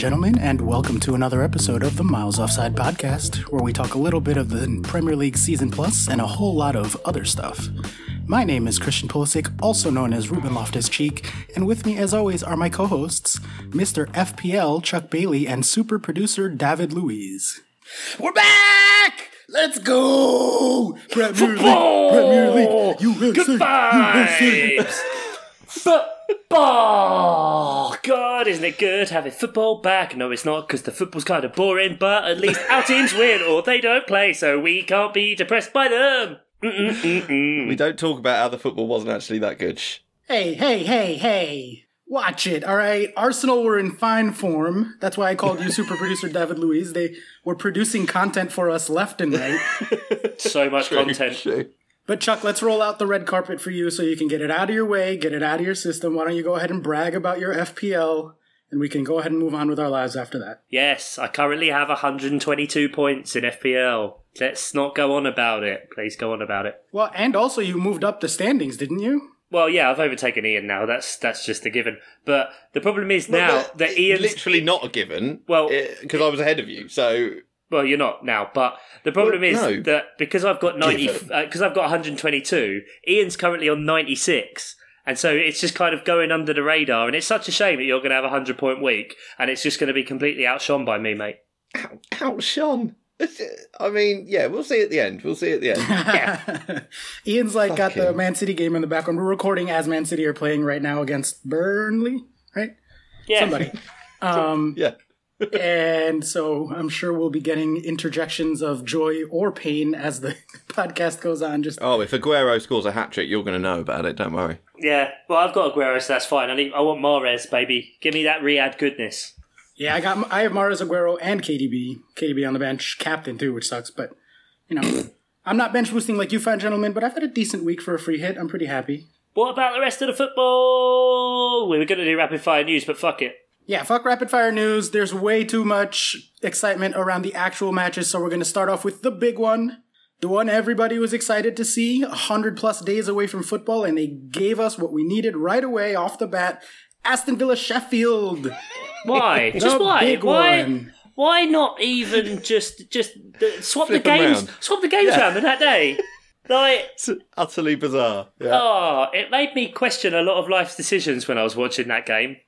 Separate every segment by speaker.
Speaker 1: gentlemen, and welcome to another episode of the Miles Offside podcast, where we talk a little bit of the Premier League Season Plus and a whole lot of other stuff. My name is Christian Pulisic, also known as Ruben Loftus Cheek, and with me, as always, are my co hosts, Mr. FPL Chuck Bailey and super producer David Luiz.
Speaker 2: We're back! Let's go! Premier
Speaker 3: Football!
Speaker 2: League, Premier League, USA,
Speaker 3: Good
Speaker 2: USA.
Speaker 3: Vibes! Football! God, isn't it good having football back? No, it's not, because the football's kind of boring, but at least our teams win or they don't play, so we can't be depressed by them. Mm-mm-mm-mm.
Speaker 4: We don't talk about how the football wasn't actually that good. Shh.
Speaker 1: Hey, hey, hey, hey. Watch it, all right? Arsenal were in fine form. That's why I called you super producer David Luiz. They were producing content for us left and right.
Speaker 3: So much content.
Speaker 4: True.
Speaker 1: But Chuck, let's roll out the red carpet for you so you can get it out of your way, get it out of your system. Why don't you go ahead and brag about your FPL and we can go ahead and move on with our lives after that.
Speaker 3: Yes, I currently have 122 points in FPL. Let's not go on about it. Please go on about it.
Speaker 1: Well, and also you moved up the standings, didn't you?
Speaker 3: Well, yeah, I've overtaken Ian now. That's that's just a given. But the problem is now
Speaker 4: But
Speaker 3: that Ian's
Speaker 4: literally not a given.
Speaker 3: Well-
Speaker 4: because I was ahead of you. So
Speaker 3: Well, you're not now, but the problem
Speaker 4: Well,
Speaker 3: is
Speaker 4: no.
Speaker 3: that because I've got ninety,
Speaker 4: Given.
Speaker 3: because I've got 122, Ian's currently on 96, and so it's just kind of going under the radar. And it's such a shame that you're going to have a hundred point week, and it's just going to be completely outshone by me, mate.
Speaker 4: outshone. I mean, yeah, we'll see at the end. We'll see at the end.
Speaker 3: Yeah,
Speaker 1: Ian's like got the Man City game in the background. We're recording as Man City are playing right now against Burnley, right?
Speaker 3: yeah.
Speaker 1: Somebody. Um,
Speaker 4: yeah.
Speaker 1: And so I'm sure we'll be getting interjections of joy or pain as the podcast goes on. Just
Speaker 4: Oh, if Aguero scores a hat trick, you're going to know about it. Don't worry.
Speaker 3: Yeah, well, I've got Aguero, so that's fine. I need, I want Mahrez, baby. Give me that Riyad goodness.
Speaker 1: yeah, I got I have Mahrez, Aguero and KDB, KDB on the bench, captain too, which sucks. But you know, I'm not bench boosting like you fine gentlemen, but I've had a decent week for a free hit. I'm pretty happy.
Speaker 3: What about the rest of the football? We were going to do rapid fire news, but fuck it.
Speaker 1: Yeah, fuck rapid fire news. There's way too much excitement around the actual matches, so we're going to start off with the big one. The one everybody was excited to see, 100 plus days away from football, and they gave us what we needed right away off the bat Aston Villa Sheffield.
Speaker 3: Why?
Speaker 1: The
Speaker 3: just why?
Speaker 1: big
Speaker 3: Why?
Speaker 1: one.
Speaker 3: Why not even just just uh, swap
Speaker 4: Flip
Speaker 3: the
Speaker 4: 'em
Speaker 3: games?
Speaker 4: round.
Speaker 3: Swap the games round on that day. Like,
Speaker 4: It's utterly bizarre. Yeah.
Speaker 3: oh, it made me question a lot of life's decisions when I was watching that game.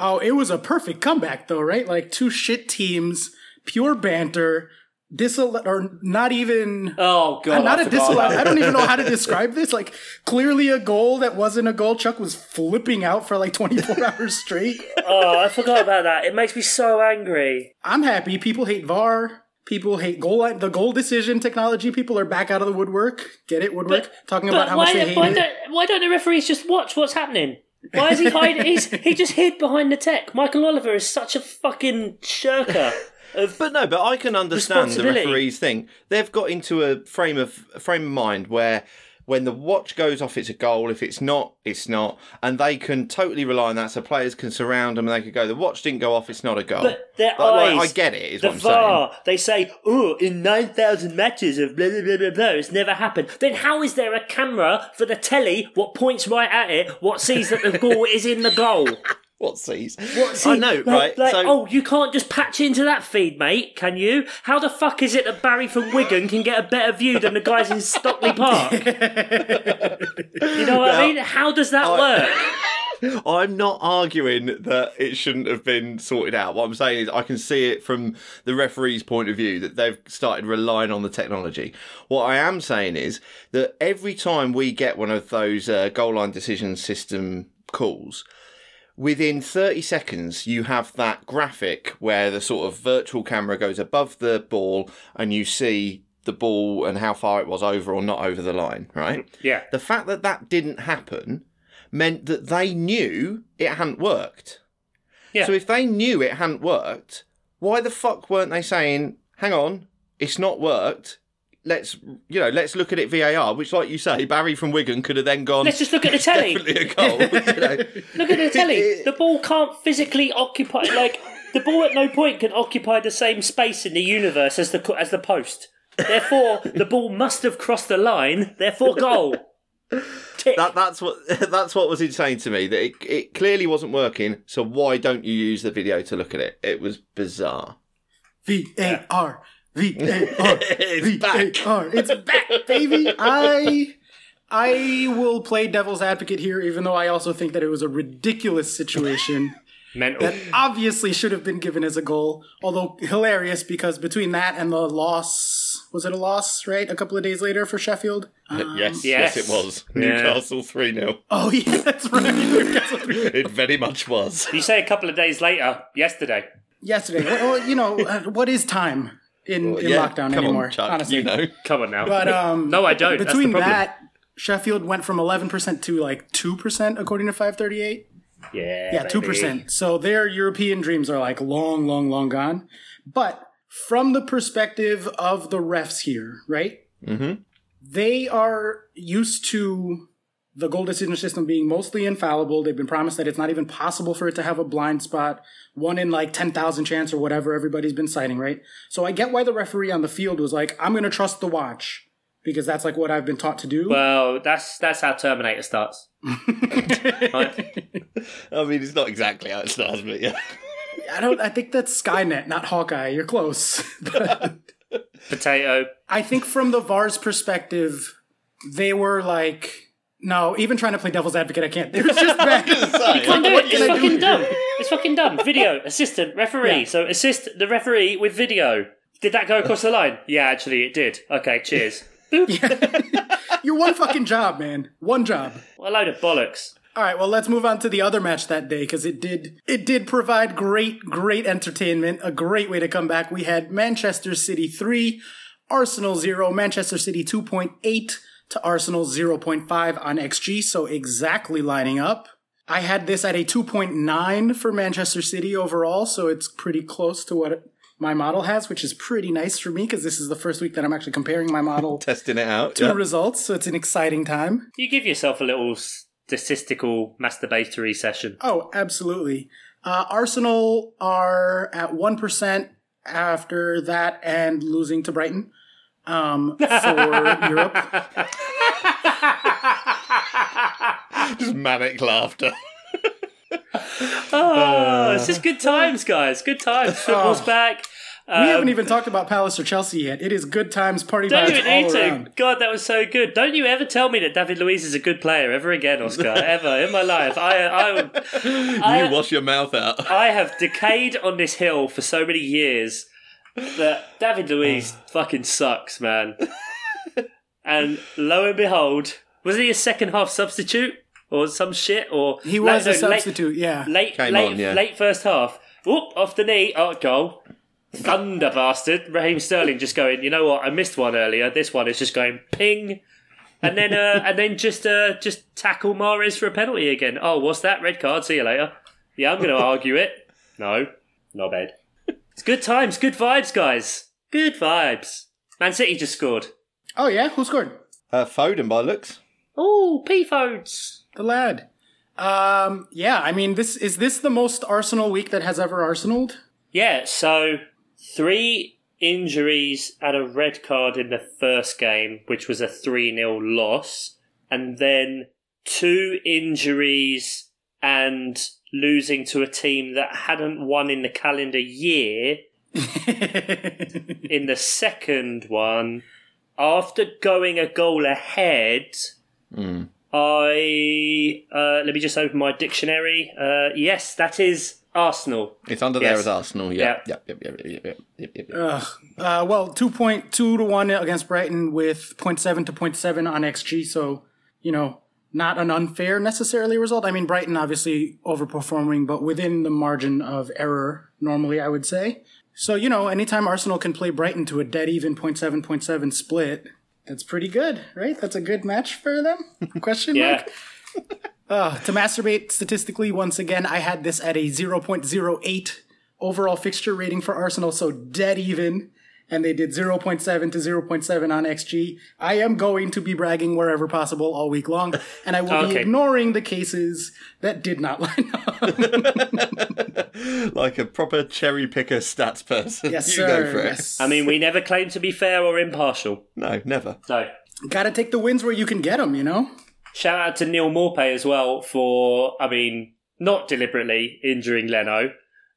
Speaker 1: Oh, it was a perfect comeback, though, right? Like two shit teams, pure banter, disallow or not even.
Speaker 3: Oh god,
Speaker 1: not
Speaker 3: I
Speaker 1: a
Speaker 3: forgot
Speaker 1: disallow. I don't even know how to describe this. Like clearly a goal that wasn't a goal. Chuck was flipping out for like 24 hours straight.
Speaker 3: Oh, I forgot about that. It makes me so angry.
Speaker 1: I'm happy. People hate VAR. People hate goal line. The goal decision technology. People are back out of the woodwork. Get it? Woodwork. Talking about how
Speaker 3: why,
Speaker 1: much they hate
Speaker 3: why
Speaker 1: it.
Speaker 3: don't why don't the referees just watch what's happening? Why is he hiding? He's, he just hid behind the tech. Michael Oliver is such a fucking shirker. Of,
Speaker 4: But no, but I can understand the referees thing. They've got into a frame of a frame of mind where when the watch goes off, it's a goal. If it's not, it's not, and they can totally rely on that. So players can surround them, and they could go. The watch didn't go off. It's not a goal.
Speaker 3: But their
Speaker 4: But, like. I get it. Is
Speaker 3: the
Speaker 4: what I'm saying.
Speaker 3: VAR, they say, oh, in 9,000 matches of blah, blah, blah, blah, blah, it's never happened. Then how is there a camera for the telly what points right at it, what sees that the ball is in the goal?
Speaker 4: What sees?
Speaker 3: What see,
Speaker 4: I know,
Speaker 3: like,
Speaker 4: right?
Speaker 3: Like,
Speaker 4: so,
Speaker 3: oh, you can't just patch into that feed, mate, can you? How the fuck is it that Barry from Wigan can get a better view than the guys in Stockley Park? you know what I mean? How does that
Speaker 4: I-
Speaker 3: work?
Speaker 4: I'm not arguing that it shouldn't have been sorted out. What I'm saying is, I can see it from the referee's point of view that they've started relying on the technology. What I am saying is that every time we get one of those uh, goal line decision system calls, within 30 seconds, you have that graphic where the sort of virtual camera goes above the ball and you see the ball and how far it was over or not over the line, right?
Speaker 3: Mm, yeah.
Speaker 4: The fact that that didn't happen meant that they knew it hadn't worked.
Speaker 3: Yeah.
Speaker 4: So if they knew it hadn't worked, why the fuck weren't they saying, "Hang on, it's not worked. Let's, you know, let's look at it VAR." Which, like you say, Barry from Wigan could have then gone.
Speaker 3: Let's just look at the telly.
Speaker 4: Definitely a goal. you know.
Speaker 3: Look at the telly. The ball can't physically occupy like the ball at no point can occupy the same space in the universe as the as the post. Therefore, the ball must have crossed the line. Therefore, goal. Tick.
Speaker 4: That, that's what that's what was insane to me. That it, it clearly wasn't working. So why don't you use the video to look at it? It was bizarre.
Speaker 1: V A R V A R
Speaker 4: It's back.
Speaker 1: A R. It's back, baby. I I will play devil's advocate here, even though I also think that it was a ridiculous situation
Speaker 3: Mental.
Speaker 1: that obviously should have been given as a goal. Although hilarious because between that and the loss, was it a loss? Right, a couple of days later for Sheffield.
Speaker 4: yes, yes,
Speaker 3: yes.
Speaker 4: it was.
Speaker 3: Yeah.
Speaker 4: Newcastle 3 0.
Speaker 1: Oh yeah, that's right. Newcastle three-
Speaker 4: It very much was.
Speaker 3: you say a couple of days later, yesterday.
Speaker 1: Yesterday. Well, you know, uh, what is time in, in
Speaker 4: Yeah,
Speaker 1: lockdown
Speaker 4: come
Speaker 1: anymore?
Speaker 4: on, Chuck.
Speaker 1: honestly,
Speaker 4: You know.
Speaker 3: Come on now.
Speaker 1: But um,
Speaker 3: no, I don't. That's the
Speaker 1: between that, Sheffield went from 11% to like 2% according to 538.
Speaker 3: yeah,
Speaker 1: Yeah, 2%. So their European dreams are like long, long, long gone. But from the perspective of the refs here, right?
Speaker 4: Mhm.
Speaker 1: They are used to the goal decision system being mostly infallible. They've been promised that it's not even possible for it to have a blind spot, one in like ten thousand chance or whatever everybody's been citing, right? So I get why the referee on the field was like, "I'm going to trust the watch." Because that's like what I've been taught to do.
Speaker 3: Well, that's that's how Terminator starts. Right?
Speaker 4: I mean, it's not exactly how it starts, but yeah.
Speaker 1: I don't. I think that's Skynet, not Hawkeye. You're close. But
Speaker 3: Potato.
Speaker 1: I think from the VAR's perspective, they were like, no, even trying to play devil's advocate, I can't. It was just bad.
Speaker 3: Can't do it. It's
Speaker 1: I do
Speaker 3: fucking
Speaker 1: here?
Speaker 3: dumb. It's fucking dumb. Video, assistant, referee.
Speaker 1: Yeah.
Speaker 3: So assist the referee with video. Did that go across the line? Yeah, actually, it did. Okay, cheers.
Speaker 1: Your one fucking job, man. One job.
Speaker 3: What a load of bollocks.
Speaker 1: All right, well, let's move on to the other match that day because it did it did provide great great entertainment, a great way to come back. We had Manchester City 3, Arsenal 0, Manchester City 2.8 to Arsenal 0.5 on XG, so exactly lining up. I had this at a 2.9 for Manchester City overall, so it's pretty close to what my model has, which is pretty nice for me because this is the first week that I'm actually comparing my model
Speaker 4: Testing it out.
Speaker 1: to
Speaker 4: yeah.
Speaker 1: results, so it's an exciting time.
Speaker 3: You give yourself a little statistical masturbatory session.
Speaker 1: Oh, absolutely. Uh, Arsenal are at 1% after that and losing to Brighton um, for Europe.
Speaker 4: Just manic laughter.
Speaker 3: Oh, it's just good times, guys. Good times. Football's back.
Speaker 1: we
Speaker 3: Um,
Speaker 1: haven't even talked about Palace or Chelsea yet. It is good times, party
Speaker 3: Don't
Speaker 1: vibes
Speaker 3: even need
Speaker 1: all
Speaker 3: to.
Speaker 1: around.
Speaker 3: God, that was so good. Don't you ever tell me that David Luiz is a good player ever again, Oscar. ever in my life. I, I, I,
Speaker 4: you wash your mouth out.
Speaker 3: I have decayed on this hill for so many years that David Luiz fucking sucks, man. and lo and behold, was he a second half substitute or some shit? Or
Speaker 1: He was
Speaker 3: no,
Speaker 1: a
Speaker 3: no,
Speaker 1: substitute, yeah.
Speaker 3: Late, late,
Speaker 4: Came
Speaker 3: late,
Speaker 4: on, yeah.
Speaker 3: late first half. Whoop, off the knee. Oh, goal. Thunder bastard. Raheem Sterling just going, you know what? I missed one earlier. This one is just going ping. And then uh, and then just uh, just tackle Mahrez for a penalty again. Oh, what's that? Red card. See you later. Yeah, I'm going to argue it. No, not bad. It's good times, good vibes, guys. Good vibes. Man City just scored.
Speaker 1: Oh, yeah? Who scored?
Speaker 4: Uh, Foden by looks.
Speaker 3: Oh, P-phones.
Speaker 1: The lad. Um, yeah, I mean, this is this the most Arsenal week that has ever Arsenaled?
Speaker 3: Yeah, so three injuries and a red card in the first game, which was a 3 0 loss, and then two injuries and losing to a team that hadn't won in the calendar year in the second one. After going a goal ahead, I uh, let me just open my dictionary. Uh, yes, that is Arsenal.
Speaker 4: It's under
Speaker 3: Yes.
Speaker 4: there as Arsenal.
Speaker 3: Yeah.
Speaker 4: Yeah. Yep. Yep. Yep. Yep. Yep. Yep. Yep. yep.
Speaker 1: Uh, well, 2.2 to 1 against Brighton with 0.7 to 0.7 on XG. So, you know, not an unfair necessarily result. I mean, Brighton obviously overperforming, but within the margin of error, normally, I would say. So, you know, anytime Arsenal can play Brighton to a dead even 0.7, 0.7 split, that's pretty good, right? That's a good match for them? Question mark? Uh, to masturbate statistically, once again, I had this at a 0.08 overall fixture rating for Arsenal, so dead even. And they did 0.7 to 0.7 on XG. I am going to be bragging wherever possible all week long, and I will be ignoring the cases that did not line up.
Speaker 4: Like a proper cherry picker stats person.
Speaker 1: Yes,
Speaker 4: you
Speaker 1: sir.
Speaker 4: go for it.
Speaker 1: Yes.
Speaker 3: I mean, we never claim to be fair or impartial.
Speaker 4: No, never.
Speaker 3: So,
Speaker 1: Gotta take the wins where you can get them, you know?
Speaker 3: Shout out to Neal Maupay as well for, I mean, not deliberately injuring Leno,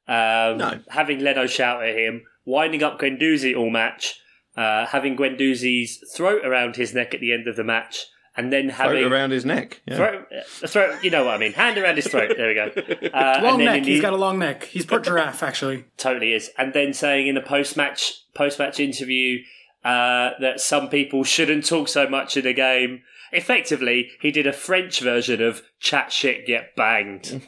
Speaker 3: um,
Speaker 4: No.
Speaker 3: having Leno shout at him, winding up Guendouzi all match, uh, having Guendouzi's throat around his neck at the end of the match, and then
Speaker 4: Throat
Speaker 3: having
Speaker 4: around his neck. Yeah.
Speaker 3: throat, uh, throat, you know what I mean, hand around his throat. There we go. Uh,
Speaker 1: Long
Speaker 3: and then
Speaker 1: neck.
Speaker 3: in
Speaker 1: He's
Speaker 3: the-
Speaker 1: got a long neck. He's part giraffe, actually.
Speaker 3: totally is. And then saying in a post match post match interview uh, that some people shouldn't talk so much in a game. Effectively, he did a French version of chat shit get banged.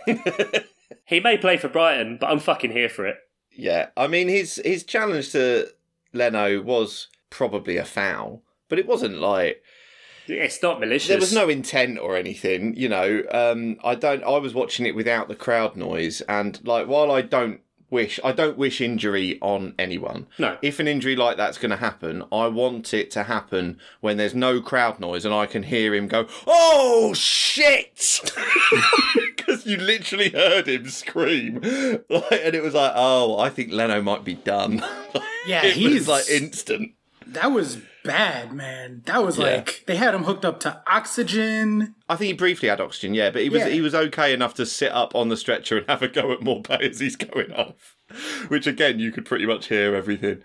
Speaker 3: he may play for Brighton, but I'm fucking here for it.
Speaker 4: Yeah, I mean his his challenge to Leno was probably a foul, but it wasn't like
Speaker 3: It's not malicious.
Speaker 4: there was no intent or anything. You know, um, I don't. I was watching it without the crowd noise, and like while I don't wish, I don't wish injury on anyone.
Speaker 3: No.
Speaker 4: If an injury like that's going to happen, I want it to happen when there's no crowd noise and I can hear him go, "Oh shit!" Because you literally heard him scream, like, and it was like, "Oh, I think Leno might be done."
Speaker 1: Yeah,
Speaker 4: it
Speaker 1: he's
Speaker 4: was like instant.
Speaker 1: That was bad, man. That was
Speaker 4: Yeah.
Speaker 1: like they had him hooked up to oxygen.
Speaker 4: I think he briefly had oxygen, yeah, but he was
Speaker 1: Yeah.
Speaker 4: he was okay enough to sit up on the stretcher and have a go at Maupay as he's going off. Which again, you could pretty much hear everything.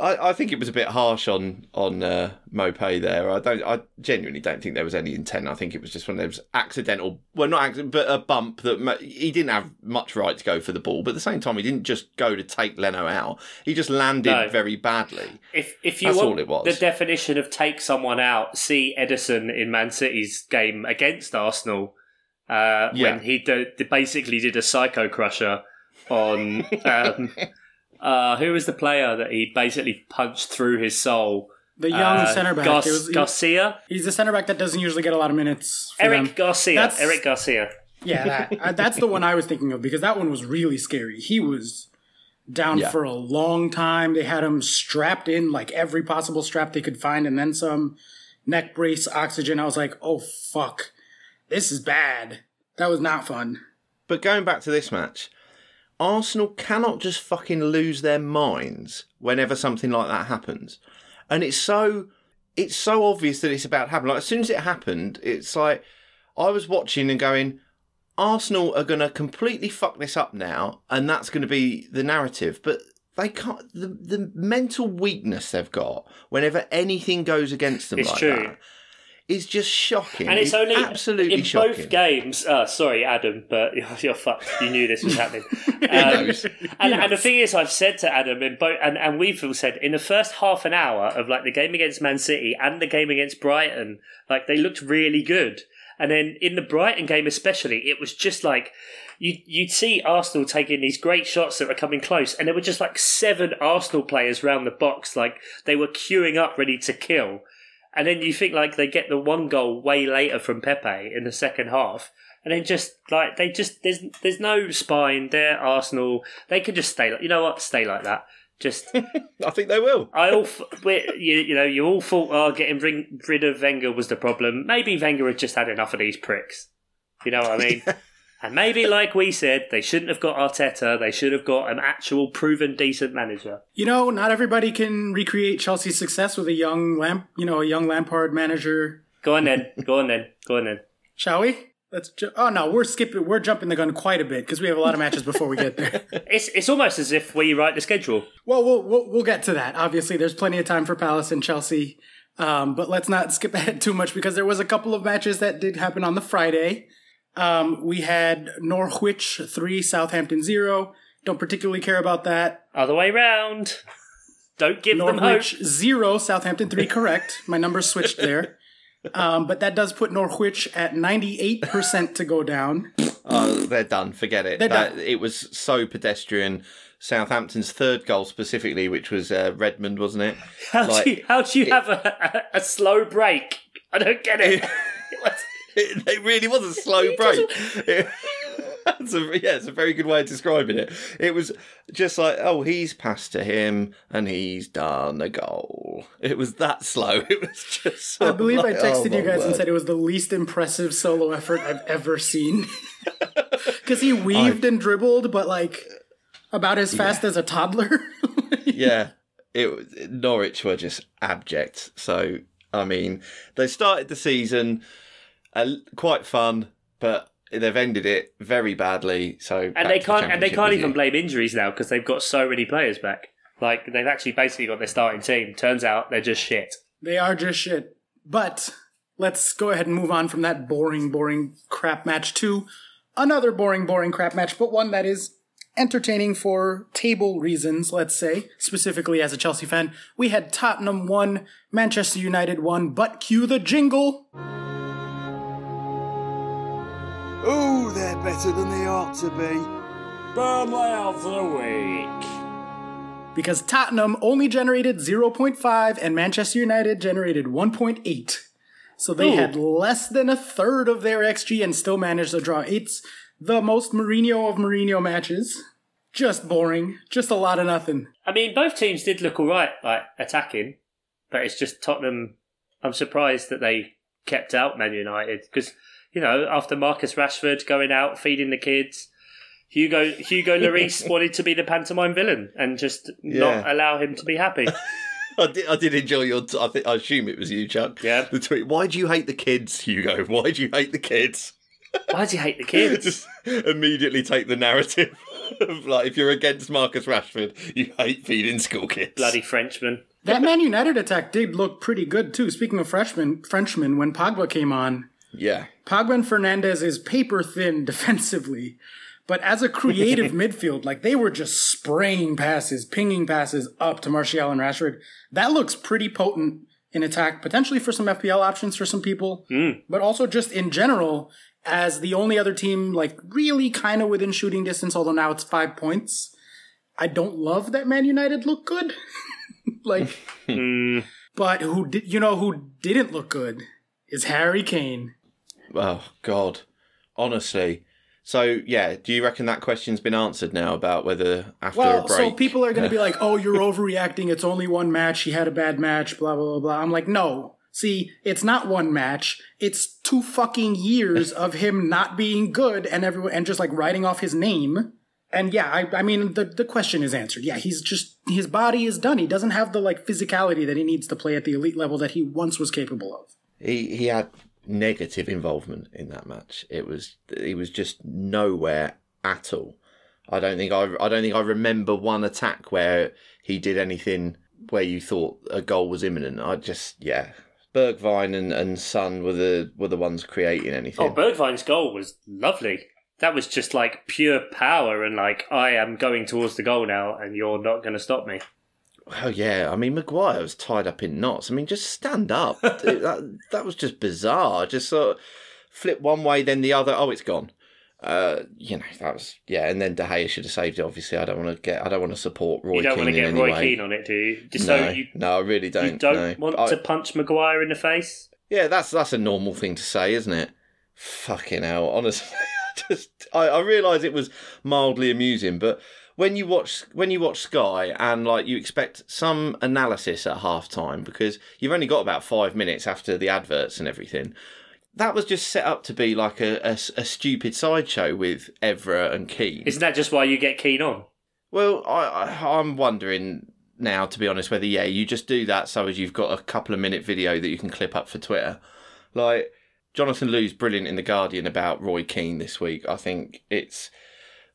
Speaker 4: I, I think it was a bit harsh on on uh, Maupay there. I don't. I genuinely don't think there was any intent. I think it was just one of those accidental. Well, not accident, but a bump that he didn't have much right to go for the ball. But at the same time, he didn't just go to take Leno out. He just landed
Speaker 3: No.
Speaker 4: very badly.
Speaker 3: If if you
Speaker 4: That's
Speaker 3: want
Speaker 4: all it was.
Speaker 3: the definition of take someone out, see Ederson in Man City's game against Arsenal uh,
Speaker 4: Yeah.
Speaker 3: when he d- d- basically did a psycho crusher on um, uh, who was the player that he basically punched through his soul.
Speaker 1: The young
Speaker 3: Uh,
Speaker 1: center back.
Speaker 3: Gar-
Speaker 1: was-
Speaker 3: Garcia,
Speaker 1: he's the center back that doesn't usually get a lot of minutes. For
Speaker 3: Eric
Speaker 1: them.
Speaker 3: Garcia,
Speaker 1: That's-
Speaker 3: Eric Garcia.
Speaker 1: Yeah, that, uh, that's the one I was thinking of because that one was really scary. He was down
Speaker 4: Yeah.
Speaker 1: for a long time. They had him strapped in like every possible strap they could find, and then some neck brace, oxygen. I was like, oh fuck, this is bad. That was not fun.
Speaker 4: But going back to this match, Arsenal cannot just fucking lose their minds whenever something like that happens. And it's so it's so obvious that it's about to happen. Like as soon as it happened, it's like I was watching and going, Arsenal are gonna completely fuck this up now, and that's gonna be the narrative. But they can't the, the mental weakness they've got whenever anything goes against them
Speaker 3: It's
Speaker 4: like
Speaker 3: true.
Speaker 4: that is just shocking.
Speaker 3: And it's only
Speaker 4: absolutely
Speaker 3: in
Speaker 4: shocking.
Speaker 3: both games. Uh, sorry, Adam, but you're, you're fucked. You knew this was happening. Um, and, and the thing is, I've said to Adam in both, and, and we've all said in the first half an hour of like the game against Man City and the game against Brighton, like they looked really good. And then in the Brighton game, especially, it was just like you you'd see Arsenal taking these great shots that were coming close, and there were just like seven Arsenal players round the box, like they were queuing up ready to kill. And then you think like they get the one goal way later from Pepe in the second half, and then just like they just there's there's no spine. They're Arsenal. They could just stay like you know what, stay like that. Just
Speaker 4: I think they will.
Speaker 3: I all you, you know you all thought oh getting ring, rid of Wenger was the problem. Maybe Wenger had just had enough of these pricks. You know what I mean? And maybe, like we said, they shouldn't have got Arteta. They should have got an actual proven decent manager.
Speaker 1: You know, not everybody can recreate Chelsea's success with a young Lamp, you know, a young Lampard manager.
Speaker 3: Go on then. Go on then. Go on then.
Speaker 1: Shall we? Let's. Ju- oh no, we're skipping. We're jumping the gun quite a bit because we have a lot of matches before we get there.
Speaker 3: It's it's almost as if we write the schedule.
Speaker 1: Well, we'll we'll, we'll get to that. Obviously, there's plenty of time for Palace and Chelsea, um, but let's not skip ahead too much because there was a couple of matches that did happen on the Friday. Um, we had Norwich three, Southampton zero. Don't particularly care about that.
Speaker 3: Other way round. Don't give them hope.
Speaker 1: Norwich zero, Southampton three. Correct. My numbers switched there. Um, but that does put Norwich at 98% to go down.
Speaker 4: Oh, they're done. Forget it.
Speaker 1: They're
Speaker 4: That-
Speaker 1: done.
Speaker 4: It was so pedestrian. Southampton's third goal specifically, which was uh, Redmond, wasn't it?
Speaker 3: How
Speaker 4: Like,
Speaker 3: do you, how do you have a, a, a slow break? I don't get it.
Speaker 4: It, it really was a slow break. It- That's a, yeah, it's a very good way of describing it. It was just like, oh, he's passed to him and he's done a goal. It was that slow. It was just.
Speaker 1: I believe I texted
Speaker 4: oh,
Speaker 1: you guys and said it was the least impressive solo effort I've ever seen. Because he weaved and dribbled, but like about as fast as a toddler.
Speaker 4: yeah, it Norwich were just abject. So I mean, they started the season uh, quite fun, but they've ended it very badly. So
Speaker 3: and they can't and they can't even
Speaker 4: you.
Speaker 3: blame injuries now because they've got so many players back. Like they've actually basically got their starting team. Turns out they're just shit.
Speaker 1: They are just shit. But let's go ahead and move on from that boring, boring crap match to another boring, boring crap match, but one that is entertaining for table reasons, let's say, specifically as a Chelsea fan. We had Tottenham 1, Manchester United 1, but cue the jingle.
Speaker 2: Better than they ought to be.
Speaker 3: Burnley of the week.
Speaker 1: Because Tottenham only generated 0.5 and Manchester United generated 1.8. So they
Speaker 3: Ooh.
Speaker 1: had less than a third of their XG and still managed to draw. It's the most Mourinho of Mourinho matches. Just boring. Just a lot of nothing.
Speaker 3: I mean, both teams did look all right, like attacking, but it's just Tottenham. I'm surprised that they kept out Man United because you know after Marcus Rashford going out feeding the kids, Hugo Hugo Lloris wanted to be the pantomime villain and just not allow him to be happy.
Speaker 4: I did, I did enjoy your. T- I, think, I assume it was you, Chuck.
Speaker 3: Yeah.
Speaker 4: The tweet. Why do you hate the kids, Hugo? Why do you hate the kids?
Speaker 3: Why do you hate the kids?
Speaker 4: Just immediately take the narrative of like if you're against Marcus Rashford, you hate feeding school kids.
Speaker 3: Bloody Frenchman.
Speaker 1: That Man United attack did look pretty good too. Speaking of freshmen, Frenchmen, when Pogba came on,
Speaker 4: Yeah.
Speaker 1: Pogba and Fernandes is paper thin defensively, but as a creative midfield, like they were just spraying passes, pinging passes up to Martial and Rashford. That looks pretty potent in attack, potentially for some FPL options for some people, hmm. but also just in general as the only other team, like really kind of within shooting distance. Although now it's five points. I don't love that Man United look good, like, hmm. but who did you know who didn't look good is Harry Kane.
Speaker 4: Oh God. Honestly. So yeah, do you reckon that question's been answered now about whether after a
Speaker 1: Well,
Speaker 4: break?
Speaker 1: so people are going to be like, "Oh, you're overreacting. It's only one match. He had a bad match." Blah blah blah blah. I'm like, no. See, it's not one match. It's two fucking years of him not being good and everyone and just like writing off his name. And yeah, I, I mean the the question is answered. Yeah, he's just his body is done. He doesn't have the like physicality that he needs to play at the elite level that he once was capable of.
Speaker 4: he he had negative involvement in that match. It was he was just nowhere at all. I don't think I I don't think I remember one attack where he did anything where you thought a goal was imminent. I just yeah. Bergwijn and, and Son were the were the ones creating anything.
Speaker 3: Oh, Bergwijn's goal was lovely. That was just like pure power and like I am going towards the goal now, and you're not going to stop me.
Speaker 4: Oh yeah, I mean Maguire was tied up in knots. I mean, just stand up. That that was just bizarre. Just sort of flip one way, then the other. Oh, it's gone. Uh, you know that was yeah. And then De Gea should have saved it. Obviously, I don't want to get. I don't want to support Roy
Speaker 3: You don't
Speaker 4: Keane
Speaker 3: want to get Roy
Speaker 4: way.
Speaker 3: Keane on it, do you? Just
Speaker 4: no,
Speaker 3: so you,
Speaker 4: no, I really don't.
Speaker 3: you don't
Speaker 4: no.
Speaker 3: want
Speaker 4: I-
Speaker 3: to punch Maguire in the face.
Speaker 4: Yeah, that's that's a normal thing to say, isn't it? Fucking hell, honestly, I just I, I realise it was mildly amusing, but when you watch when you watch Sky and like you expect some analysis at half time because you've only got about five minutes after the adverts and everything. That was just set up to be like a, a, a stupid sideshow with Evra and Keane.
Speaker 3: Isn't that just why you get Keane on?
Speaker 4: Well, I, I I'm wondering now, to be honest, whether yeah, you just do that so as you've got a couple of minute video that you can clip up for Twitter. Like Jonathan Liew's brilliant in the Guardian about Roy Keane this week. I think it's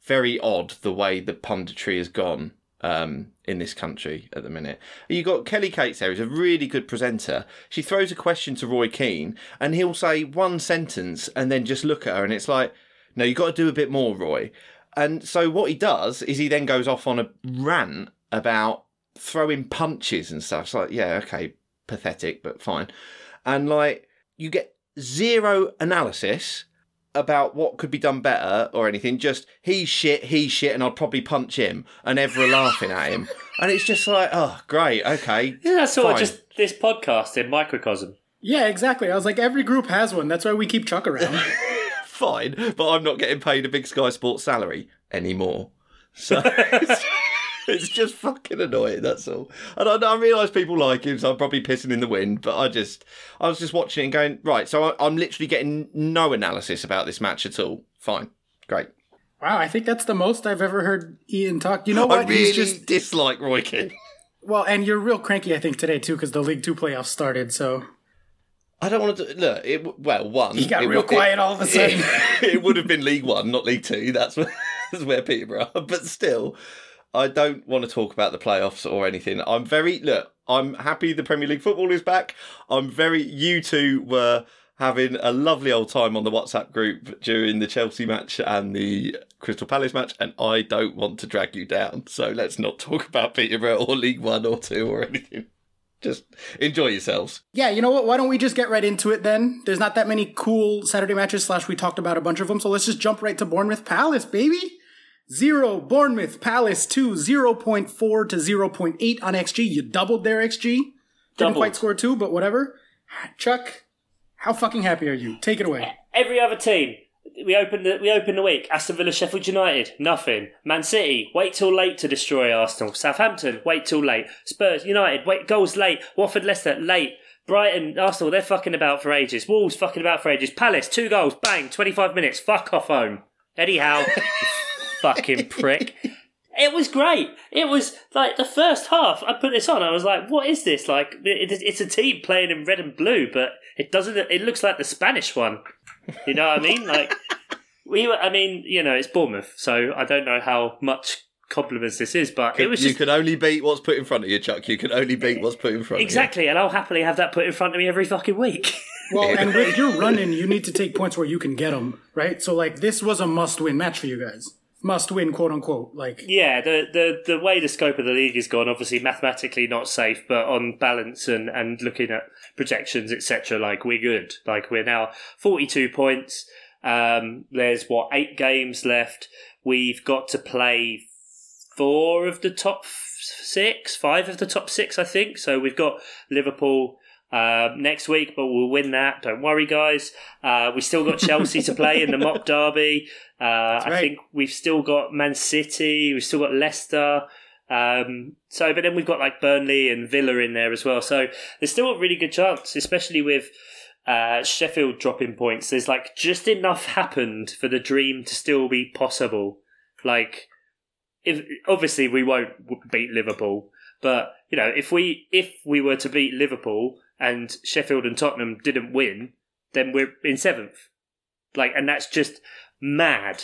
Speaker 4: very odd the way the punditry has gone um, in this country at the minute. You got Kelly Cates there, who's a really good presenter. She throws a question to Roy Keane, and he'll say one sentence and then just look at her, and it's like, no, you've got to do a bit more, Roy. And so what he does is he then goes off on a rant about throwing punches and stuff. It's like, yeah, okay, pathetic, but fine. And like, you get zero analysis about what could be done better or anything. Just he's shit, he's shit, and I'll probably punch him, and everyone laughing at him. And it's just like, oh, great, okay.
Speaker 3: Yeah, that's sort of just this podcast in microcosm.
Speaker 1: Yeah, exactly. I was like, every group has one. That's why we keep Chuck around.
Speaker 4: fine, but I'm not getting paid a big Sky Sports salary anymore. So it's, just fucking annoying. That's all. And I, I realise people like him, so I'm probably pissing in the wind. But I just, I was just watching it and going, right. So I, I'm literally getting no analysis about this match at all. Fine, great.
Speaker 1: wow, I think that's the most I've ever heard Ian talk. You know
Speaker 4: I really
Speaker 1: He's just
Speaker 4: dislike Roy Keane.
Speaker 1: well, and you're real cranky, I think, today too, because the League Two playoffs started. So
Speaker 4: I don't want to look. It well, one.
Speaker 1: He got
Speaker 4: it
Speaker 1: real
Speaker 4: w-
Speaker 1: quiet all of a sudden.
Speaker 4: It, it would have been League One, not League Two. That's where, that's where Peterborough. are. But still, I don't want to talk about the playoffs or anything. I'm very look. I'm happy the Premier League football is back. I'm very. You two were having a lovely old time on the WhatsApp group during the Chelsea match and the Crystal Palace match, and I don't want to drag you down. So let's not talk about Peterborough or League One or Two or anything. Just enjoy yourselves.
Speaker 1: Yeah, you know what? Why don't we just get right into it then? There's not that many cool Saturday matches, slash, we talked about a bunch of them, so let's just jump right to Bournemouth Palace, baby. Zero, Bournemouth Palace, two, 0.4 to 0.8 on XG. You doubled their XG. Didn't
Speaker 3: Doubled.
Speaker 1: quite score two, but whatever. Chuck, how fucking happy are you? Take it away.
Speaker 3: Every other team. We opened the we opened the week. Aston Villa, Sheffield United, nothing. Man City, wait till late to destroy Arsenal. Southampton, wait till late. Spurs, United, wait goals late. Watford, Leicester, late. Brighton, Arsenal, they're fucking about for ages. Wolves, fucking about for ages. Palace, two goals, bang, twenty five minutes. Fuck off home. You fucking prick. It was great. It was like the first half. I put this on. I was like, "What is this? Like, it, it's a team playing in red and blue, but it doesn't. It looks like the Spanish one. You know what I mean? Like, we were. I mean, you know, it's Bournemouth, so I don't know how much compliments this is, but it was
Speaker 4: you can only beat what's put in front of you, Chuck. You can only beat what's put in front
Speaker 3: exactly. And I'll happily have that put in front of me every fucking week.
Speaker 1: Well, and if you're running, you need to take points where you can get them, right? So, like, this was a must-win match for you guys. Must-win, quote unquote. Like,
Speaker 3: Yeah, the, the the way the scope of the league is gone, obviously mathematically not safe, but on balance and, and looking at projections, etc., like we're good. Like we're now forty two points. Um, there's what eight games left. We've got to play four of the top six, five of the top six, I think. So we've got Liverpool. Uh, next week, but we'll win that. Don't worry, guys. Uh, we still got Chelsea to play in the mock derby. Uh, I think we've still got Man City. We've still got Leicester. Um, so, but then we've got like Burnley and Villa in there as well. So there's still a really good chance, especially with uh, Sheffield dropping points. There's like just enough happened for the dream to still be possible. Like, if obviously we won't beat Liverpool, but you know, if we if we were to beat Liverpool and Sheffield and Tottenham didn't win, then we're in seventh. Like, and that's just mad.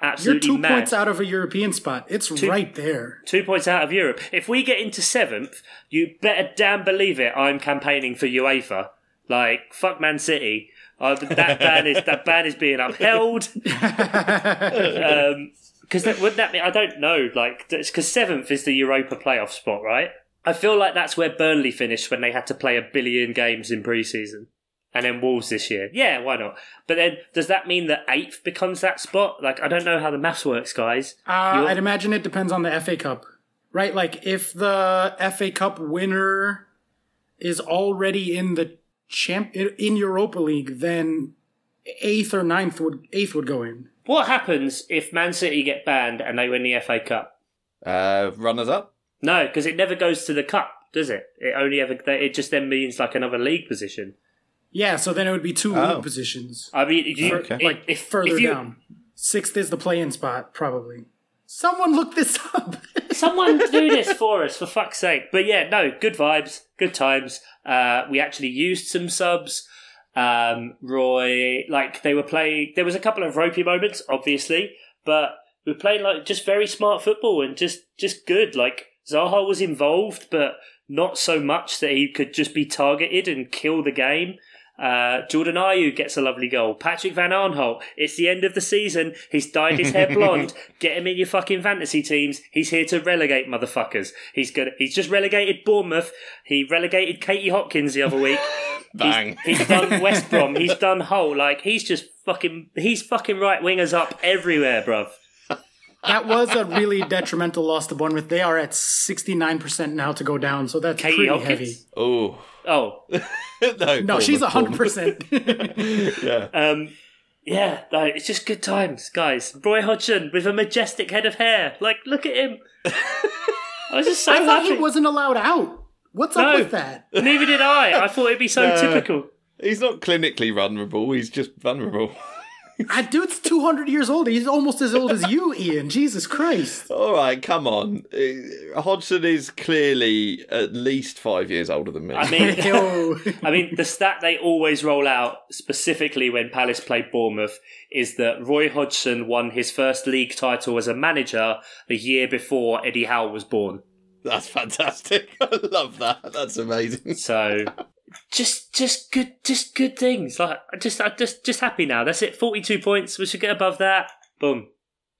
Speaker 3: Absolutely You're
Speaker 1: two
Speaker 3: mad.
Speaker 1: points out of a European spot. It's
Speaker 3: Two-
Speaker 1: right there.
Speaker 3: Two points out of Europe. If we get into seventh, you better damn believe it. I'm campaigning for UEFA. Like fuck Man City. Uh, that ban is that ban is being upheld. Because that wouldn't that mean I don't know. Like because seventh is the Europa playoff spot, right? I feel like that's where Burnley finished when they had to play a billion games in pre-season. And then Wolves this year. Yeah, why not? But then, does that mean that eighth becomes that spot? Like, I don't know how the maths works, guys.
Speaker 1: Uh, I'd imagine it depends on the FA Cup, right? Like if the FA Cup winner is already in the champ in Europa League, then eighth or ninth would eighth would go in.
Speaker 3: What happens if Man City get banned and they win the FA Cup?
Speaker 4: Uh, runners up.
Speaker 3: No, because it never goes to the cup, does it? It only ever it just then means like another league position.
Speaker 1: Yeah, so then it would be two
Speaker 4: Oh.
Speaker 1: league positions
Speaker 3: I mean, you,
Speaker 4: Okay.
Speaker 3: if,
Speaker 1: like
Speaker 3: if,
Speaker 1: further
Speaker 3: if you,
Speaker 1: down. Sixth is the play-in spot, probably. Someone look this up.
Speaker 3: Someone do this for us, for fuck's sake. But yeah, no, good vibes, good times. Uh, we actually used some subs. Um, Roy, like they were playing. There was a couple of ropey moments, obviously, but we were playing like just very smart football and just just good. Like Zaha was involved, but not so much that he could just be targeted and kill the game. Uh, Jordan Ayew gets a lovely goal. Patrick van Aanholt. It's the end of the season. He's dyed his hair blonde. Get him in your fucking fantasy teams. He's here to relegate motherfuckers. He's good. He's just relegated Bournemouth. He relegated Katie Hopkins the other week.
Speaker 4: Bang.
Speaker 3: He's, he's done West Brom. He's done Hull. Like he's just fucking. He's fucking right wingers up everywhere, bruv.
Speaker 1: That was a really detrimental loss to Bournemouth. They are at sixty nine percent now to go down, so that's
Speaker 3: Katie
Speaker 1: pretty
Speaker 3: Hopkins.
Speaker 1: heavy.
Speaker 4: Oh
Speaker 3: Oh,
Speaker 4: no!
Speaker 1: No, she's
Speaker 4: Bournemouth,
Speaker 1: hundred percent.
Speaker 4: Yeah.
Speaker 3: Um, yeah, no, it's just good times, guys. Roy Hodgson with a majestic head of hair. Like, look at him. I was just so
Speaker 1: I thought he wasn't allowed out. What's up with that?
Speaker 3: Neither did I. I thought it'd be so
Speaker 4: No.
Speaker 3: typical.
Speaker 4: He's not clinically vulnerable. He's just vulnerable.
Speaker 1: That dude's 200 years old. He's almost as old as you, Ian. Jesus Christ.
Speaker 4: All right, come on. Uh, Hodgson is clearly at least five years older than me.
Speaker 3: I mean, I mean, the stat they always roll out, specifically when Palace played Bournemouth, is that Roy Hodgson won his first league title as a manager the year before Eddie Howe was born.
Speaker 4: That's fantastic. I love that. That's amazing.
Speaker 3: So, just, just good, just good things. Like, I just, I'm just, just happy now. That's it. Forty-two points. We should get above that. Boom.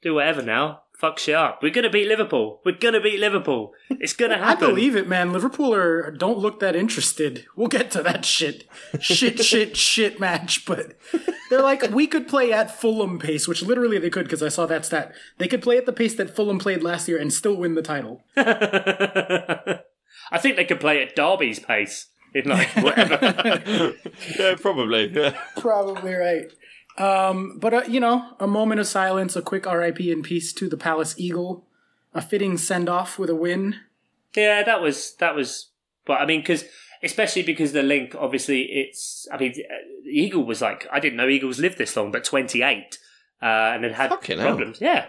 Speaker 3: Do whatever now. Fuck shit up. We're gonna beat Liverpool. We're gonna beat Liverpool. It's gonna happen.
Speaker 1: I believe it, man. Liverpool are don't look that interested. We'll get to that shit, shit, shit, shit match. But they're like, we could play at Fulham pace, which literally they could because I saw that stat. They could play at the pace that Fulham played last year and still win the title.
Speaker 3: I think they could play at Derby's pace. In like whatever.
Speaker 4: Yeah, probably. Yeah.
Speaker 1: Probably right. Um, but uh, you know, a moment of silence, a quick RIP in peace to the Palace Eagle, a fitting send off with a win.
Speaker 3: Yeah, that was that was. But I mean, because especially because the link, obviously, it's. I mean, uh, Eagle was like I didn't know Eagles lived this long, but twenty eight, uh, and then had
Speaker 4: Fucking hell.
Speaker 3: problems. Yeah,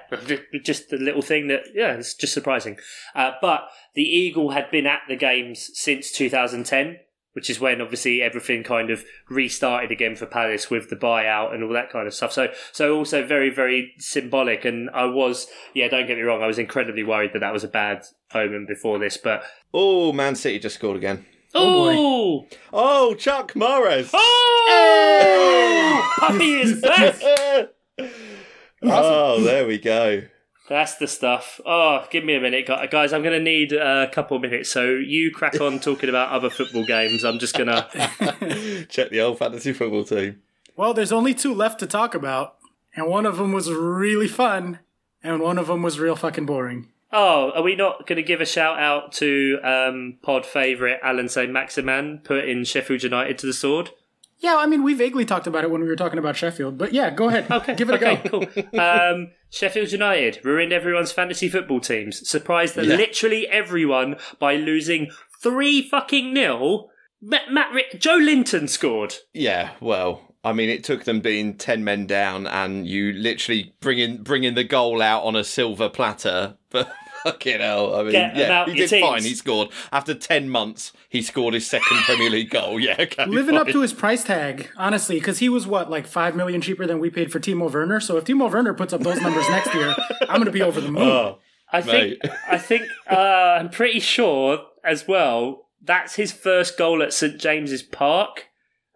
Speaker 3: just the little thing that yeah, it's just surprising. Uh, but the Eagle had been at the games since two thousand ten. Which is when obviously everything kind of restarted again for Palace with the buyout and all that kind of stuff. So, so also very, very symbolic. And I was, yeah, don't get me wrong, I was incredibly worried that that was a bad omen before this. But
Speaker 4: Oh, Man City just scored again.
Speaker 3: Oh,
Speaker 4: Oh, Chuck Morris.
Speaker 3: oh, puppy is back.
Speaker 4: oh, there we go.
Speaker 3: That's the stuff. Oh, give me a minute, guys. I'm going to need a couple of minutes. So you crack on talking about other football games. I'm just going to.
Speaker 4: Check the old fantasy football team.
Speaker 1: Well, there's only two left to talk about, and one of them was really fun, and one of them was real fucking boring.
Speaker 3: Oh, are we not going to give a shout out to um, pod favourite Allan Saint-Maximin putting Sheffield United to the sword?
Speaker 1: Yeah, I mean, we vaguely talked about it when we were talking about Sheffield, but yeah, go ahead.
Speaker 3: Okay,
Speaker 1: Give it a go.
Speaker 3: cool. Um, Sheffield United ruined everyone's fantasy football teams. Surprised
Speaker 4: Yeah.
Speaker 3: literally everyone by losing three fucking nil. Matt, Matt Ri- Joelinton scored.
Speaker 4: Yeah, well, I mean, it took them being ten men down, and you literally bringing bringing the goal out on a silver platter. But fucking hell, I mean,
Speaker 3: Get
Speaker 4: yeah, he
Speaker 3: your
Speaker 4: did fine. He scored after ten months. He scored his second Premier League goal. Yeah, okay,
Speaker 1: Living up to his price tag, honestly, because he was what, like five million cheaper than we paid for Timo Werner. So if Timo Werner puts up those numbers next year, I'm going to be over the moon.
Speaker 4: Oh,
Speaker 3: I think. I think. Uh, I'm pretty sure as well. That's his first goal at St James's Park.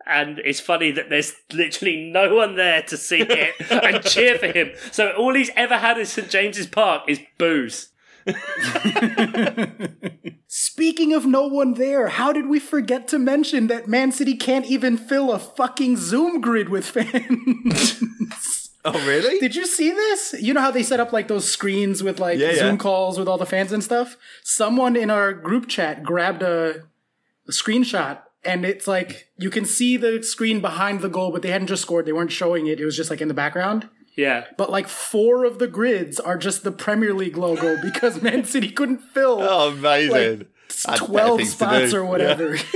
Speaker 3: And it's funny that there's literally no one there to see it and cheer for him. So all he's ever had in St James's Park is booze.
Speaker 1: Speaking of no one there, how did we forget to mention that Man City can't even fill a fucking Zoom grid with fans?
Speaker 4: oh, really?
Speaker 1: Did you see this? You know how they set up like those screens with like
Speaker 4: Yeah, yeah.
Speaker 1: Zoom calls with all the fans and stuff? Someone in our group chat grabbed a, a screenshot and it's like you can see the screen behind the goal, but they hadn't just scored. They weren't showing it. It was just like in the background.
Speaker 3: Yeah.
Speaker 1: But like four of the grids are just the Premier League logo because Man City couldn't fill
Speaker 4: Oh, amazing! Had better
Speaker 1: 12 spots or whatever.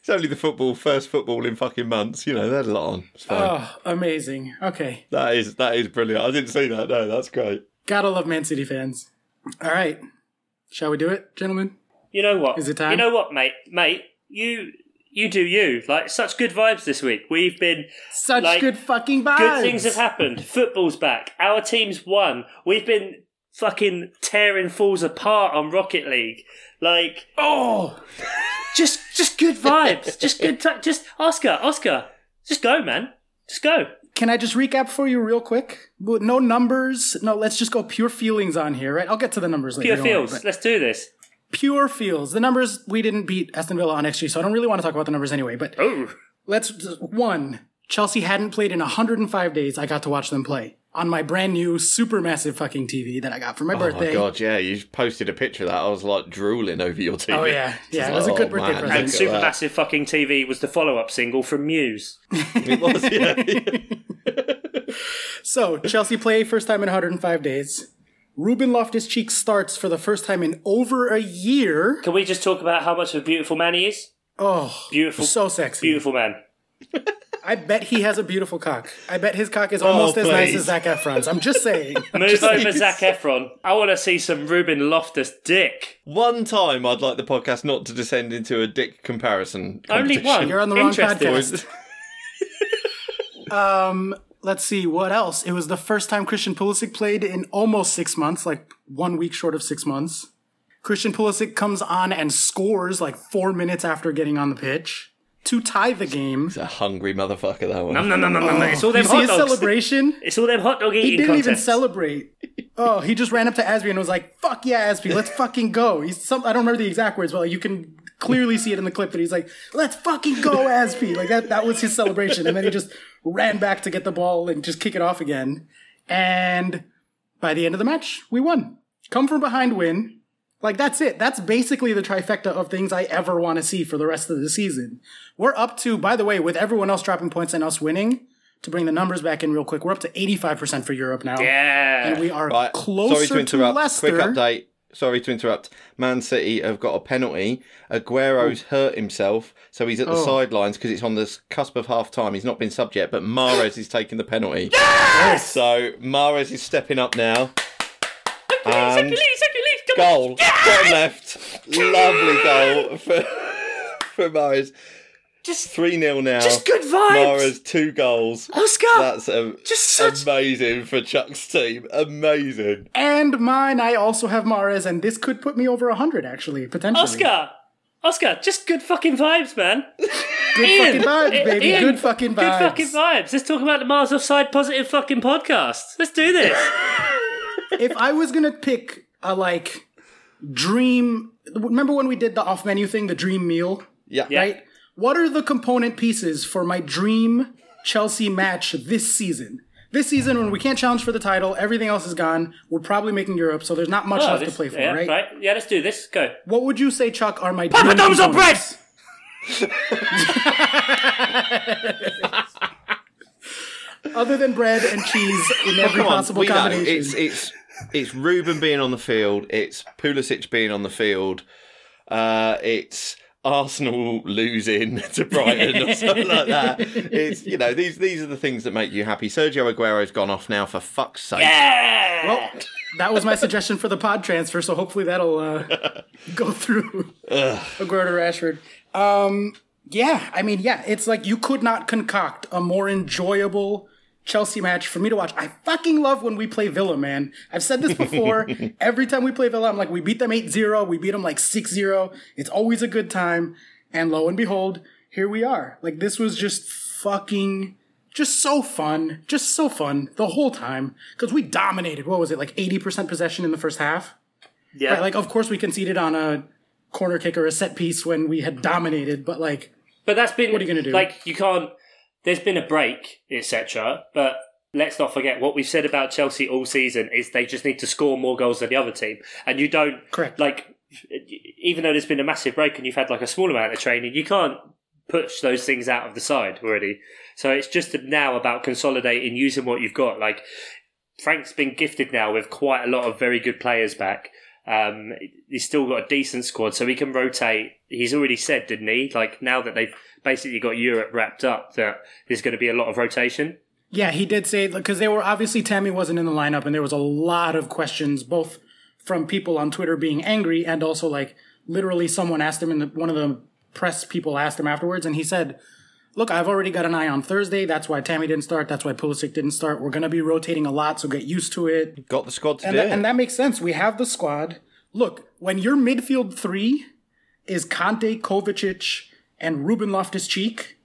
Speaker 4: It's only the football, first football in fucking months. You know, they had a lot on. It's fine.
Speaker 1: oh, amazing. Okay.
Speaker 4: that is that is brilliant. I didn't see that. No, that's great.
Speaker 1: Gotta love Man City fans. All right. Shall we do it, gentlemen?
Speaker 3: You know what?
Speaker 1: Is it time?
Speaker 3: You know what, mate? Mate, you you do you. Like such good vibes this week. We've been
Speaker 1: Such
Speaker 3: Like,
Speaker 1: good fucking vibes.
Speaker 3: Good things have happened. Football's back. Our team's won. We've been fucking tearing fools apart on Rocket League. Like,
Speaker 1: Oh,
Speaker 3: just just good vibes. just good. T- just Oscar, Oscar, just go, man. Just go.
Speaker 1: can I just recap for you real quick? No numbers. No, let's just go pure feelings on here, right? I'll get to the numbers later.
Speaker 3: Pure
Speaker 1: don't worry,
Speaker 3: feels.
Speaker 1: but
Speaker 3: Let's do this.
Speaker 1: Pure feels. The numbers we didn't beat Aston Villa on XG, so I don't really want to talk about the numbers anyway. But
Speaker 3: Oh,
Speaker 1: let's one. Chelsea hadn't played in 105 days. I got to watch them play on my brand new super massive fucking TV that I got for my
Speaker 4: Oh
Speaker 1: birthday.
Speaker 4: my god, yeah! You posted a picture of that. I was like drooling over your TV.
Speaker 1: Oh, yeah. Yeah,
Speaker 4: Just
Speaker 1: it was a
Speaker 4: oh,
Speaker 1: good
Speaker 4: oh,
Speaker 1: birthday
Speaker 4: man,
Speaker 1: present.
Speaker 3: and
Speaker 4: look at that.
Speaker 3: Supermassive fucking TV was the follow-up single from Muse.
Speaker 4: It was, yeah.
Speaker 1: So Chelsea play first time in 105 days. Ruben Loftus Cheek starts for the first time in over a year.
Speaker 3: Can we just talk about how much of a beautiful man he is?
Speaker 1: Oh,
Speaker 3: Beautiful,
Speaker 1: so sexy.
Speaker 3: beautiful man.
Speaker 1: I bet he has a beautiful cock. I bet his cock is almost as nice as Zac Efron's. I'm just saying.
Speaker 3: Move over Zac Efron. I want to see some Ruben Loftus dick.
Speaker 4: One time, I'd like the podcast not to descend into a dick comparison.
Speaker 3: Only one.
Speaker 1: You're on the wrong podcast. Um, let's see what else. It was the first time Christian Pulisic played in almost six months, like one week short of six months. Christian Pulisic comes on and scores like four minutes after getting on the pitch to tie the game.
Speaker 4: He's a hungry motherfucker, that one.
Speaker 3: No, no, no, no, no. It's all oh,
Speaker 1: You
Speaker 3: them
Speaker 1: see
Speaker 3: hot
Speaker 1: his
Speaker 3: dogs.
Speaker 1: celebration?
Speaker 3: It's all them hot dog eating
Speaker 1: He didn't even celebrate. Oh, he just ran up to Azpi and was like, "Fuck yeah, Azpi, let's fucking go." He's some I don't remember the exact words, but like, you can clearly see it in the clip. that he's like, "Let's fucking go, Azpi!" Like that. That was his celebration, and then he just ran back to get the ball and just kick it off again. And by the end of the match, we won. Come from behind, win. Like that's it. That's basically the trifecta of things I ever want to see for the rest of the season. We're up to, by the way, with everyone else dropping points and us winning. To bring the numbers back in real quick, we're up to 85% for Europe now.
Speaker 3: Yeah.
Speaker 1: And we are
Speaker 4: Right.
Speaker 1: closer
Speaker 4: Sorry to interrupt.
Speaker 1: Leicester.
Speaker 4: Quick update. Sorry to interrupt. Man City have got a penalty. Aguero's hurt himself, so he's at the
Speaker 1: Oh.
Speaker 4: sidelines because it's on the cusp of half time. He's not been subbed yet, but Mahrez is taking the penalty.
Speaker 3: Yes!
Speaker 4: So Mahrez is stepping up now.
Speaker 3: Second
Speaker 4: And
Speaker 3: lead, second lead, come on.
Speaker 4: goal, bottom left, lovely goal for for Mahrez.
Speaker 3: Just,
Speaker 4: Three 0 now.
Speaker 3: just good vibes.
Speaker 4: Mahrez two goals.
Speaker 3: Oscar.
Speaker 4: That's um,
Speaker 3: Just such-
Speaker 4: amazing for Chuck's team. Amazing.
Speaker 1: And mine, I also have Mahrez, and this could put me over 100, actually, potentially.
Speaker 3: Oscar. Oscar, just good fucking vibes, man.
Speaker 1: Good
Speaker 3: Ian,
Speaker 1: fucking vibes, baby.
Speaker 3: Ian,
Speaker 1: good fucking vibes.
Speaker 3: Good fucking vibes. Let's talk about the Miles Offside Positive fucking podcast. Let's do this.
Speaker 1: if I was gonna pick a, like, dream... Remember when we did the off-menu thing, the dream meal?
Speaker 4: Yeah.
Speaker 3: Yeah.
Speaker 1: Right? What are the component pieces for my dream Chelsea match this season? This season, when we can't challenge for the title, everything else is gone. We're probably making Europe, so there's not much
Speaker 3: Oh,
Speaker 1: left
Speaker 3: this-
Speaker 1: to play for,
Speaker 3: yeah,
Speaker 1: right?
Speaker 3: Yeah, let's do this. Go.
Speaker 1: What would you say, Chuck, are my
Speaker 3: Papa
Speaker 1: dream
Speaker 3: Dom's on bread!
Speaker 1: Other than bread and cheese in every
Speaker 4: Come on,
Speaker 1: possible
Speaker 4: we know
Speaker 1: combination.
Speaker 4: it's it's it's Ruben being on the field. It's Pulisic being on the field. Uh, it's Arsenal losing to Brighton or something like that. It's you know these these are the things that make you happy. Sergio Aguero's gone off now for fuck's sake.
Speaker 3: Yeah.
Speaker 1: Well, that was my suggestion for the pod transfer, so hopefully that'll uh, go through. Aguero to Rashford. Um, yeah, I mean, yeah, it's like you could not concoct a more enjoyable Chelsea match for me to watch. I fucking love when we play Villa, man. I've said this before. Every time we play Villa, I'm like, we beat them 8 0, we beat them like 6 0. It's always a good time. And lo and behold, here we are. Like, this was just fucking just so fun, just so fun the whole time because we dominated. What was it like eighty percent possession in the first half?
Speaker 3: yeah.
Speaker 1: Right, like of course we conceded on a corner kick or a set piece when we had dominated, but like
Speaker 3: But that's been
Speaker 1: What are you gonna do?
Speaker 3: Like you can't. There's been a break, etc. But let's not forget what we've said about Chelsea all season is they just need to score more goals than the other team, and you don't.
Speaker 1: Correct.
Speaker 3: Like even though there's been a massive break and you've had like a small amount of training, you can't push those things out of the side already. So it's just now about consolidating, using what you've got. Like Frank's been gifted now with quite a lot of very good players back. Um, he's still got a decent squad, so he can rotate. He's already said, didn't he? Like now that they've basically got Europe wrapped up, that there's going to be a lot of rotation.
Speaker 1: yeah, he did say because they were obviously Tammy wasn't in the lineup, and there was a lot of questions both from people on Twitter being angry and also like literally someone asked him, and one of the press people asked him afterwards, and he said. Look, I've already got an eye on Thursday. That's why Tammy didn't start. That's why Pulisic didn't start. We're going to be rotating a lot, so get used to it.
Speaker 4: Got the squad to
Speaker 1: And
Speaker 4: do
Speaker 1: that, and that makes sense. We have the squad. Look, when your midfield three is Kanté, Kovacic, and Ruben Loftus Cheek,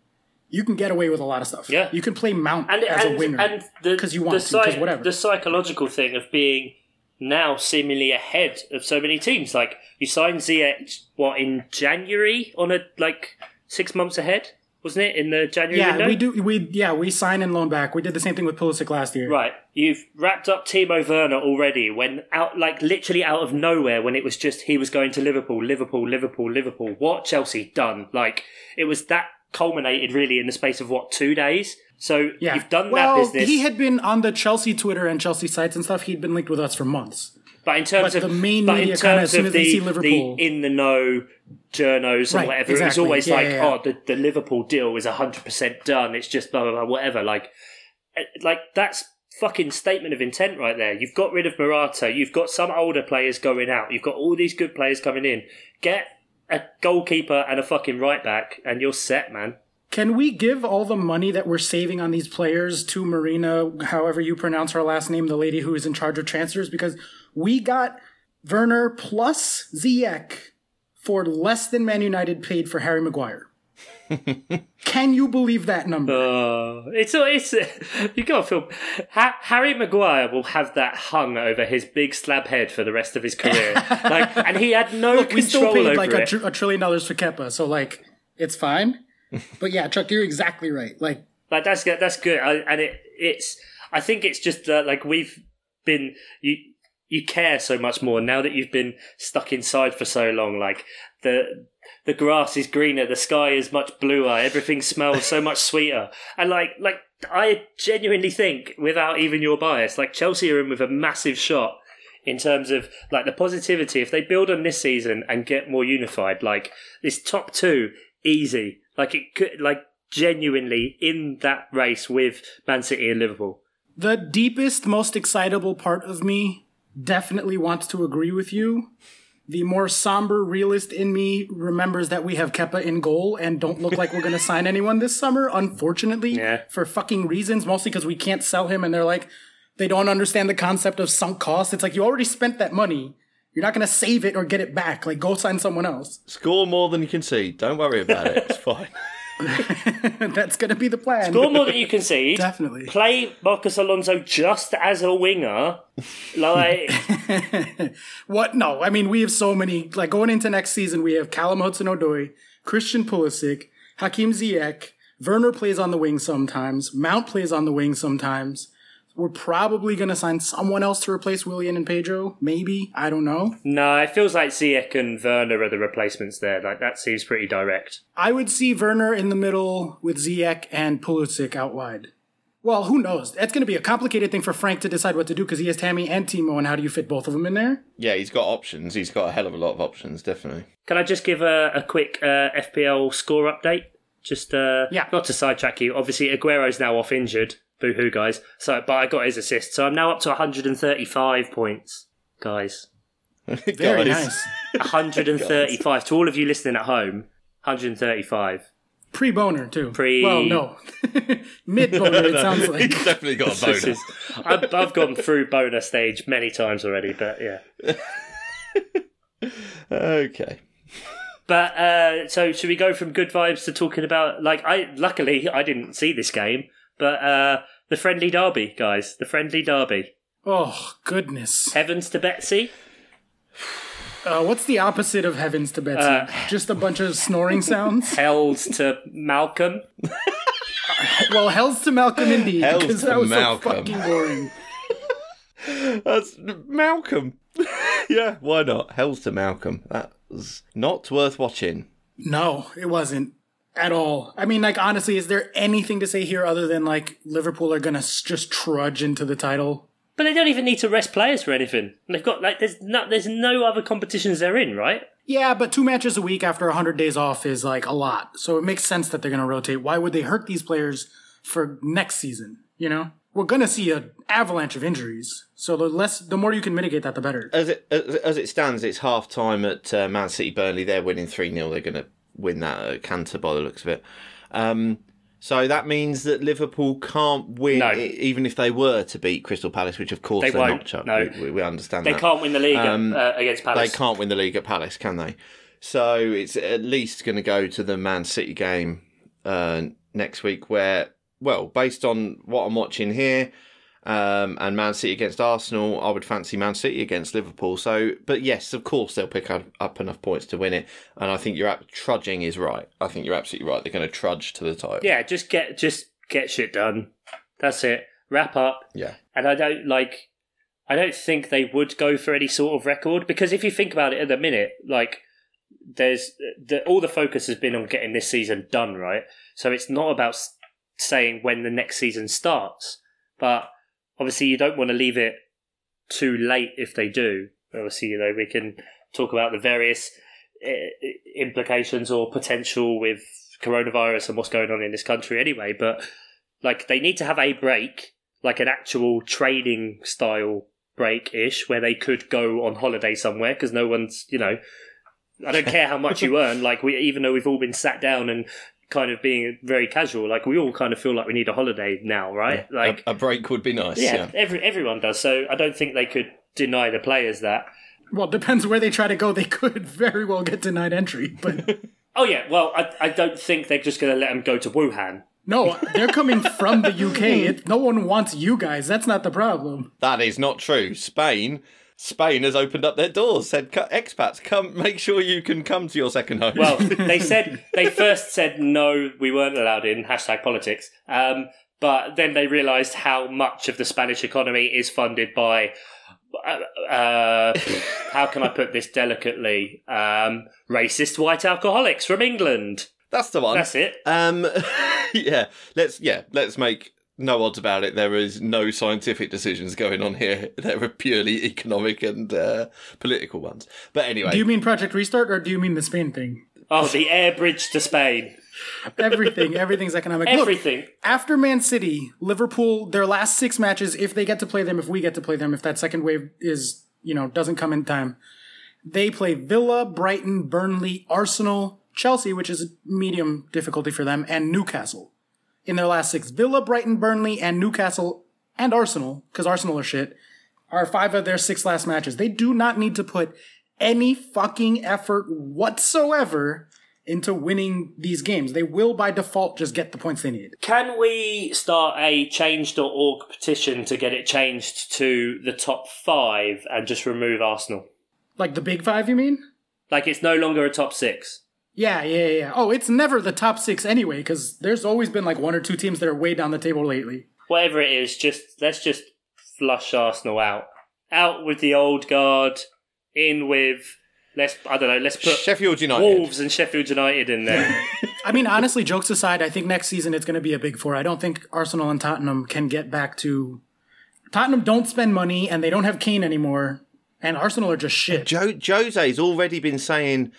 Speaker 1: you can get away with a lot of stuff.
Speaker 3: Yeah.
Speaker 1: You can play Mount
Speaker 3: And
Speaker 1: as
Speaker 3: and,
Speaker 1: a winger.
Speaker 3: and the,
Speaker 1: because you want
Speaker 3: the
Speaker 1: to, whatever.
Speaker 3: The psychological thing of being now seemingly ahead of so many teams. Like you signed Ziyech what in January on a like six months ahead, wasn't it? In the January
Speaker 1: yeah,
Speaker 3: window.
Speaker 1: we do. We yeah, we sign and loan back. We did the same thing with Pulisic last year.
Speaker 3: Right, you've wrapped up Timo Werner already. When out, like literally out of nowhere, when it was just he was going to Liverpool, Liverpool, Liverpool, Liverpool. What Chelsea done? Like it was that culminated really in the space of what two days. So
Speaker 1: Yeah,
Speaker 3: you've done
Speaker 1: well,
Speaker 3: that business.
Speaker 1: He had been on the Chelsea Twitter and Chelsea sites and stuff. He'd been linked with us for months.
Speaker 3: But in terms
Speaker 1: But
Speaker 3: of
Speaker 1: the main
Speaker 3: but in
Speaker 1: media kinda,
Speaker 3: terms of the, the in the know journos and
Speaker 1: Right,
Speaker 3: whatever, it's always
Speaker 1: Yeah,
Speaker 3: like,
Speaker 1: yeah, yeah.
Speaker 3: oh, the, the Liverpool deal is hundred percent done. It's just blah blah blah, whatever. Like, eh, like that's fucking statement of intent right there. You've got rid of Morata. You've got some older players going out. You've got all these good players coming in. Get a goalkeeper and a fucking right back, and you're set, man.
Speaker 1: Can we give all the money that we're saving on these players to Marina, however you pronounce her last name, the lady who is in charge of transfers? Because we got Werner plus Ziyech for less than Man United paid for Harry Maguire. Can you believe that number?
Speaker 3: Uh, it's it's you got to feel. Ha- Harry Maguire will have that hung over his big slab head for the rest of his career. like, and he had no
Speaker 1: Look, we still paid like a, tr- a trillion dollars for Kepa, so like it's fine. but yeah, Chuck, you're exactly right. Like
Speaker 3: Like that's good. That's good. I, and it it's. I think it's just that like we've been you. You care so much more now that you've been stuck inside for so long. Like the the grass is greener, the sky is much bluer, everything smells so much sweeter. And like like I genuinely think, without even your bias, like Chelsea are in with a massive shot in terms of like the positivity. If they build on this season and get more unified, like this top two, easy. Like it could like genuinely in that race with Man City and Liverpool.
Speaker 1: the deepest, most excitable part of me definitely wants to agree with you. The more somber realist in me remembers that we have Kepa in goal and don't look like we're going to sign anyone this summer, unfortunately,
Speaker 3: Yeah.
Speaker 1: for fucking reasons, mostly because we can't sell him and they're like, they don't understand the concept of sunk cost. It's like you already spent that money. You're not going to save it or get it back. Like, go sign someone else.
Speaker 4: Score more than you can see. Don't worry about it. It's fine.
Speaker 1: That's going to be the plan.
Speaker 3: Score more than you concede.
Speaker 1: Definitely.
Speaker 3: Play Marcos Alonso just as a winger. Like
Speaker 1: What? No, I mean we have so many. Like going into next season, we have Callum Hudson-Odoi, Christian Pulisic, Hakim Ziyech. Werner plays on the wing sometimes. Mount plays on the wing sometimes. We're probably gonna sign someone else to replace Willian and Pedro. Maybe I don't know.
Speaker 3: no, it feels like Ziyech and Werner are the replacements there. Like that seems pretty direct.
Speaker 1: I would see Werner in the middle with Ziyech and Pulisic out wide. Well, who knows? That's going to be a complicated thing for Frank to decide what to do because he has Tammy and Timo, and how do you fit both of them in there?
Speaker 4: Yeah, he's got options. He's got a hell of a lot of options, definitely.
Speaker 3: Can I just give a, a quick uh, FPL score update? Just uh,
Speaker 1: Yeah.
Speaker 3: not to sidetrack you. Obviously, Aguero's now off injured. Boo hoo, guys. So, but I got his assist, so I'm now up to 135 points, guys.
Speaker 1: Very
Speaker 4: Guys.
Speaker 1: nice.
Speaker 3: 135 to all of you listening at home. 135.
Speaker 1: Pre boner too.
Speaker 3: Pre-
Speaker 1: Well, no. Mid boner. It sounds
Speaker 4: He's
Speaker 1: like.
Speaker 4: definitely got a
Speaker 3: This
Speaker 4: bonus.
Speaker 3: is- I've, I've gone through boner stage many times already, but yeah.
Speaker 4: Okay.
Speaker 3: But uh, so should we go from good vibes to talking about like I luckily I didn't see this game, but uh, the friendly derby, guys, the friendly derby.
Speaker 1: Oh goodness.
Speaker 3: Heavens to Betsy.
Speaker 1: Uh, what's the opposite of heavens to Betsy?
Speaker 3: Uh,
Speaker 1: Just a bunch of snoring sounds.
Speaker 3: Hells to Malcolm.
Speaker 1: well, hell's to Malcolm indeed.
Speaker 4: Hells
Speaker 1: because
Speaker 4: to
Speaker 1: that was
Speaker 4: Malcolm.
Speaker 1: so fucking boring.
Speaker 4: That's Malcolm. yeah, why not? Hell's to Malcolm. That was not worth watching.
Speaker 1: No, it wasn't at all. I mean, like honestly, is there anything to say here other than like Liverpool are gonna just trudge into the title?
Speaker 3: But they don't even need to rest players for anything. They've got like there's no there's no other competitions they're in, right?
Speaker 1: Yeah, but two matches a week after 100 days off is like a lot. So it makes sense that they're going to rotate. Why would they hurt these players for next season? You know? We're going to see an avalanche of injuries. So the less, the more you can mitigate that, the better.
Speaker 4: As it as, as it stands, it's half time at uh, Man City Burnley. They're winning 3 0. They're going to win that at Canter by the looks of it. Um, so that means that Liverpool can't win,
Speaker 3: No.
Speaker 4: even if they were to beat Crystal Palace, which of course
Speaker 3: They
Speaker 4: are
Speaker 3: won't,
Speaker 4: not. Chuck.
Speaker 3: no.
Speaker 4: We, we, we understand
Speaker 3: They
Speaker 4: that.
Speaker 3: can't win the league
Speaker 4: Um,
Speaker 3: uh, against Palace.
Speaker 4: They can't win the league at Palace, can they? So it's at least going to go to the Man City game uh, next week, where, well, based on what I'm watching here, um, and Man City against Arsenal, I would fancy Man City against Liverpool. So, but yes, of course they'll pick up, up enough points to win it, and I think you're ab- trudging is right. I think you're absolutely right. They're going to trudge to the title.
Speaker 3: Yeah, just get just get shit done. That's it. Wrap up.
Speaker 4: yeah.
Speaker 3: And I don't like. I don't think they would go for any sort of record because if you think about it at the minute, like there's the, all the focus has been on getting this season done, right? So it's not about saying when the next season starts, but obviously you don't want to leave it too late if they do. Obviously, you know, we can talk about the various uh, implications or potential with coronavirus and what's going on in this country anyway. But like, they need to have a break, like an actual trading style break ish, where they could go on holiday somewhere because no one's, you know, I don't care how much you earn. Like we, even though we've all been sat down and kind of being very casual, like we all kind of feel like we need a holiday now, right? Like
Speaker 4: a, a break would be nice.
Speaker 3: yeah,
Speaker 4: Yeah.
Speaker 3: every everyone does. So I don't think they could deny the players that.
Speaker 1: Well, depends where they try to go. They could very well get denied entry, but
Speaker 3: Oh yeah, well I I don't think they're just going to let them go to Wuhan.
Speaker 1: no, they're coming from the UK. It, no one wants you guys. That's not the problem.
Speaker 4: That is not true. Spain. Spain has opened up their doors. Said expats, come. Make sure you can come to your second home.
Speaker 3: Well, they said they first said no, we weren't allowed in. Hashtag politics. Um, but then they realised how much of the Spanish economy is funded by. Uh, uh, how can I put this delicately? Um, racist white alcoholics from England.
Speaker 4: that's the one.
Speaker 3: That's it.
Speaker 4: Um, yeah. Let's yeah. Let's make no odds about it. There is no scientific decisions going on here. There are purely economic and uh, political ones. But anyway,
Speaker 1: Do you mean Project Restart or do you mean the Spain thing?
Speaker 3: Oh, the air bridge to Spain.
Speaker 1: Everything, everything's economic. Look,
Speaker 3: Everything.
Speaker 1: after Man City, Liverpool, their last six matches, if they get to play them, if we get to play them, if that second wave is, you know, doesn't come in time, they play Villa, Brighton, Burnley, Arsenal, Chelsea, which is a medium difficulty for them, and Newcastle. In their last six, Villa, Brighton, Burnley, and Newcastle, and Arsenal, because Arsenal are shit, are five of their six last matches. They do not need to put any fucking effort whatsoever into winning these games. They will by default just get the points they need.
Speaker 3: Can we start a change.org petition to get it changed to the top five and just remove Arsenal?
Speaker 1: Like the big five, you mean?
Speaker 3: Like it's no longer a top six.
Speaker 1: Yeah, yeah, yeah. Oh, it's never the top six anyway, because there's always been like one or two teams that are way down the table lately.
Speaker 3: Whatever it is, just let's just flush Arsenal out. Out with the old guard, in with let's I don't know, let's put
Speaker 4: Sheffield United.
Speaker 3: Wolves and Sheffield United in there.
Speaker 1: I mean, honestly, jokes aside, I think next season it's going to be a big four. I don't think Arsenal and Tottenham can get back to. Tottenham don't spend money and they don't have Kane anymore, and Arsenal are just shit.
Speaker 4: Jo- Jose's already been saying,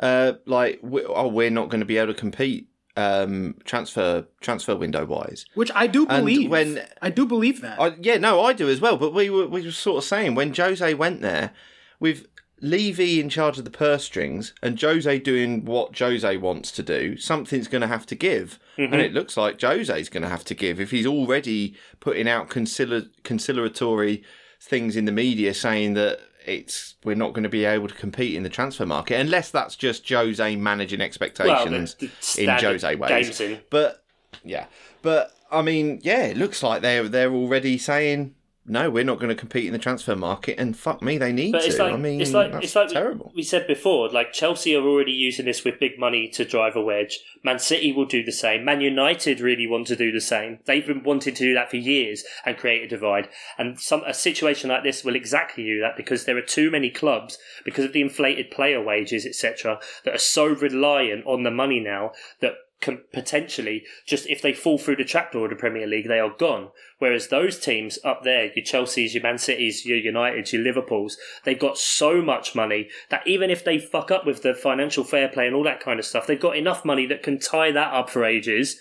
Speaker 4: uh, like, we- oh, we're not going to be able to compete um, transfer transfer window wise.
Speaker 1: Which I do
Speaker 4: And
Speaker 1: believe.
Speaker 4: when-
Speaker 1: I do believe that.
Speaker 4: I, yeah, no, I do as well. But we were we were sort of saying when Jose went there, with Levy in charge of the purse strings and Jose doing what Jose wants to do, something's going to have to give, and it looks like Jose's going to have to give if he's already putting out concili- conciliatory things in the media saying that it's we're not going to be able to compete in the transfer market unless that's just Jose managing expectations
Speaker 3: the
Speaker 4: in
Speaker 3: standard
Speaker 4: Jose ways.
Speaker 3: in.
Speaker 4: But yeah, but I mean, yeah, it looks like they're they're already saying no, we're not going to compete in the transfer market, and fuck me, they need
Speaker 3: But
Speaker 4: to.
Speaker 3: like
Speaker 4: I mean,
Speaker 3: it's like it's like we-
Speaker 4: terrible.
Speaker 3: We, said before, like Chelsea are already using this with big money to drive a wedge. Man City will do the same. Man United really want to do the same. They've been wanting to do that for years and create a divide. And some a situation like this will exactly do that because there are too many clubs because of the inflated player wages, etc., that are so reliant on the money now that can potentially just if they fall through the trapdoor of the Premier League, they are gone. Whereas those teams up there, your Chelseas, your Man Cities, your Uniteds, your Liverpools, they've got so much money that even if they fuck up with the financial fair play and all that kind of stuff, they've got enough money that can tie that up for ages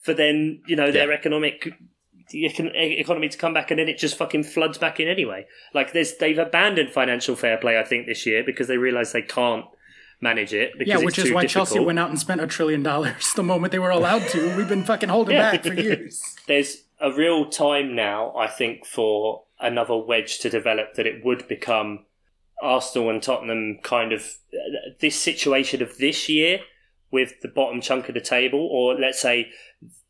Speaker 3: for then, you know, their
Speaker 4: Yeah.
Speaker 3: economic economy to come back and then it just fucking floods back in anyway. Like there's they've abandoned financial fair play I think this year because they realize they can't manage it because
Speaker 1: yeah,
Speaker 3: it's
Speaker 1: which is
Speaker 3: too
Speaker 1: why
Speaker 3: difficult.
Speaker 1: Chelsea went out and spent a trillion dollars the moment they were allowed to. We've been fucking holding
Speaker 3: Yeah.
Speaker 1: back for years.
Speaker 3: there's a real time now, I think, for another wedge to develop that it would become Arsenal and Tottenham kind of this situation of this year with the bottom chunk of the table, or let's say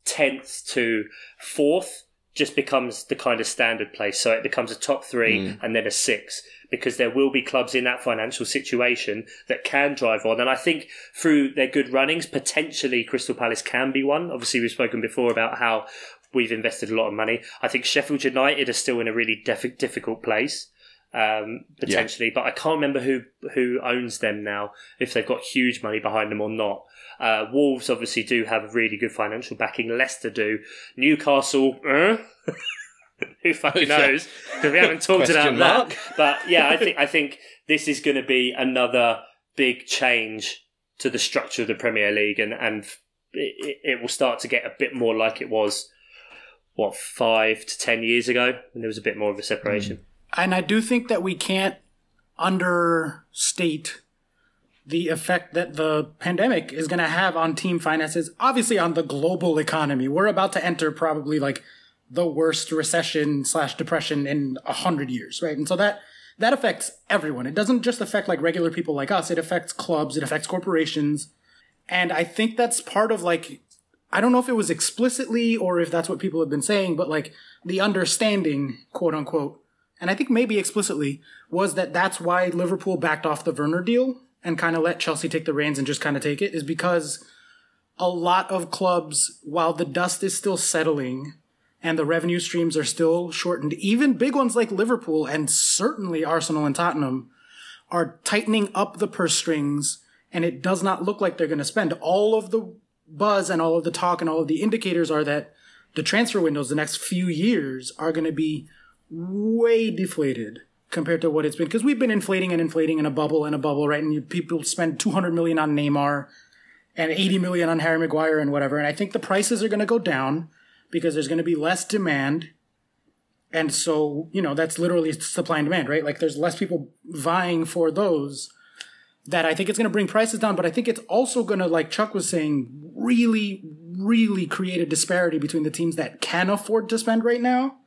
Speaker 3: 10th to 4th, just becomes the kind of standard place. So it becomes a top three mm. and then a six because there will be clubs in that financial situation that can drive on. And I think through their good runnings, potentially Crystal Palace can be one. Obviously, we've spoken before about how we've invested a lot of money. I think Sheffield United are still in a really def- difficult place. Um, potentially, but I can't remember who who owns them now. If they've got huge money behind them or not. Uh, Wolves obviously do have really good financial backing. Leicester do. Newcastle, uh? Who fucking
Speaker 4: Yeah.
Speaker 3: knows? Because we haven't talked about
Speaker 4: mark.
Speaker 3: that. But yeah, I think I think this is going to be another big change to the structure of the Premier League, and and it, it will start to get a bit more like it was what five to ten years ago, when there was a bit more of a separation. Mm.
Speaker 1: And I do think that we can't understate the effect that the pandemic is going to have on team finances, obviously on the global economy. We're about to enter probably like the worst recession slash depression in a hundred years, right? And so that that affects everyone. It doesn't just affect like regular people like us. It affects clubs. It affects corporations. And I think that's part of like I don't know if it was explicitly or if that's what people have been saying, but like the understanding, quote unquote, and I think maybe explicitly, was that that's why Liverpool backed off the Werner deal and kind of let Chelsea take the reins and just kind of take it, is because a lot of clubs, while the dust is still settling and the revenue streams are still shortened, even big ones like Liverpool and certainly Arsenal and Tottenham are tightening up the purse strings, and it does not look like they're going to spend. All of the buzz and all of the talk and all of the indicators are that the transfer windows the next few years are going to be way deflated compared to what it's been because we've been inflating and inflating in a bubble and a bubble, right? And you, people spend 200 million on Neymar and 80 million on Harry Maguire and whatever. And I think the prices are going to go down because there's going to be less demand. And so, you know, that's literally supply and demand, right? Like there's less people vying for those that I think it's going to bring prices down, but I think it's also going to, like Chuck was saying, really, really create a disparity between the teams that can afford to spend right now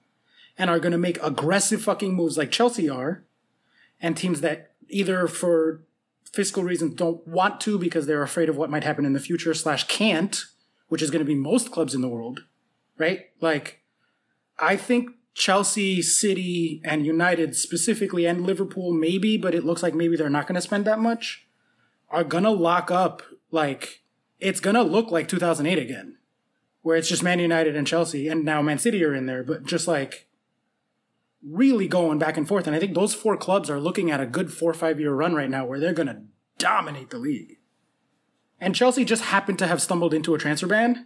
Speaker 1: and are going to make aggressive fucking moves like Chelsea are, and teams that either for fiscal reasons don't want to because they're afraid of what might happen in the future slash can't, which is going to be most clubs in the world, right? Like, I think Chelsea, City, and United specifically, and Liverpool maybe, but it looks like maybe they're not going to spend that much, are going to lock up. Like, it's going to look like 2008 again, where it's just Man United and Chelsea, and now Man City are in there, but just like really going back and forth. And I think those four clubs are looking at a good four or five year run right now where they're going to dominate the league. And Chelsea just happened to have stumbled into a transfer ban.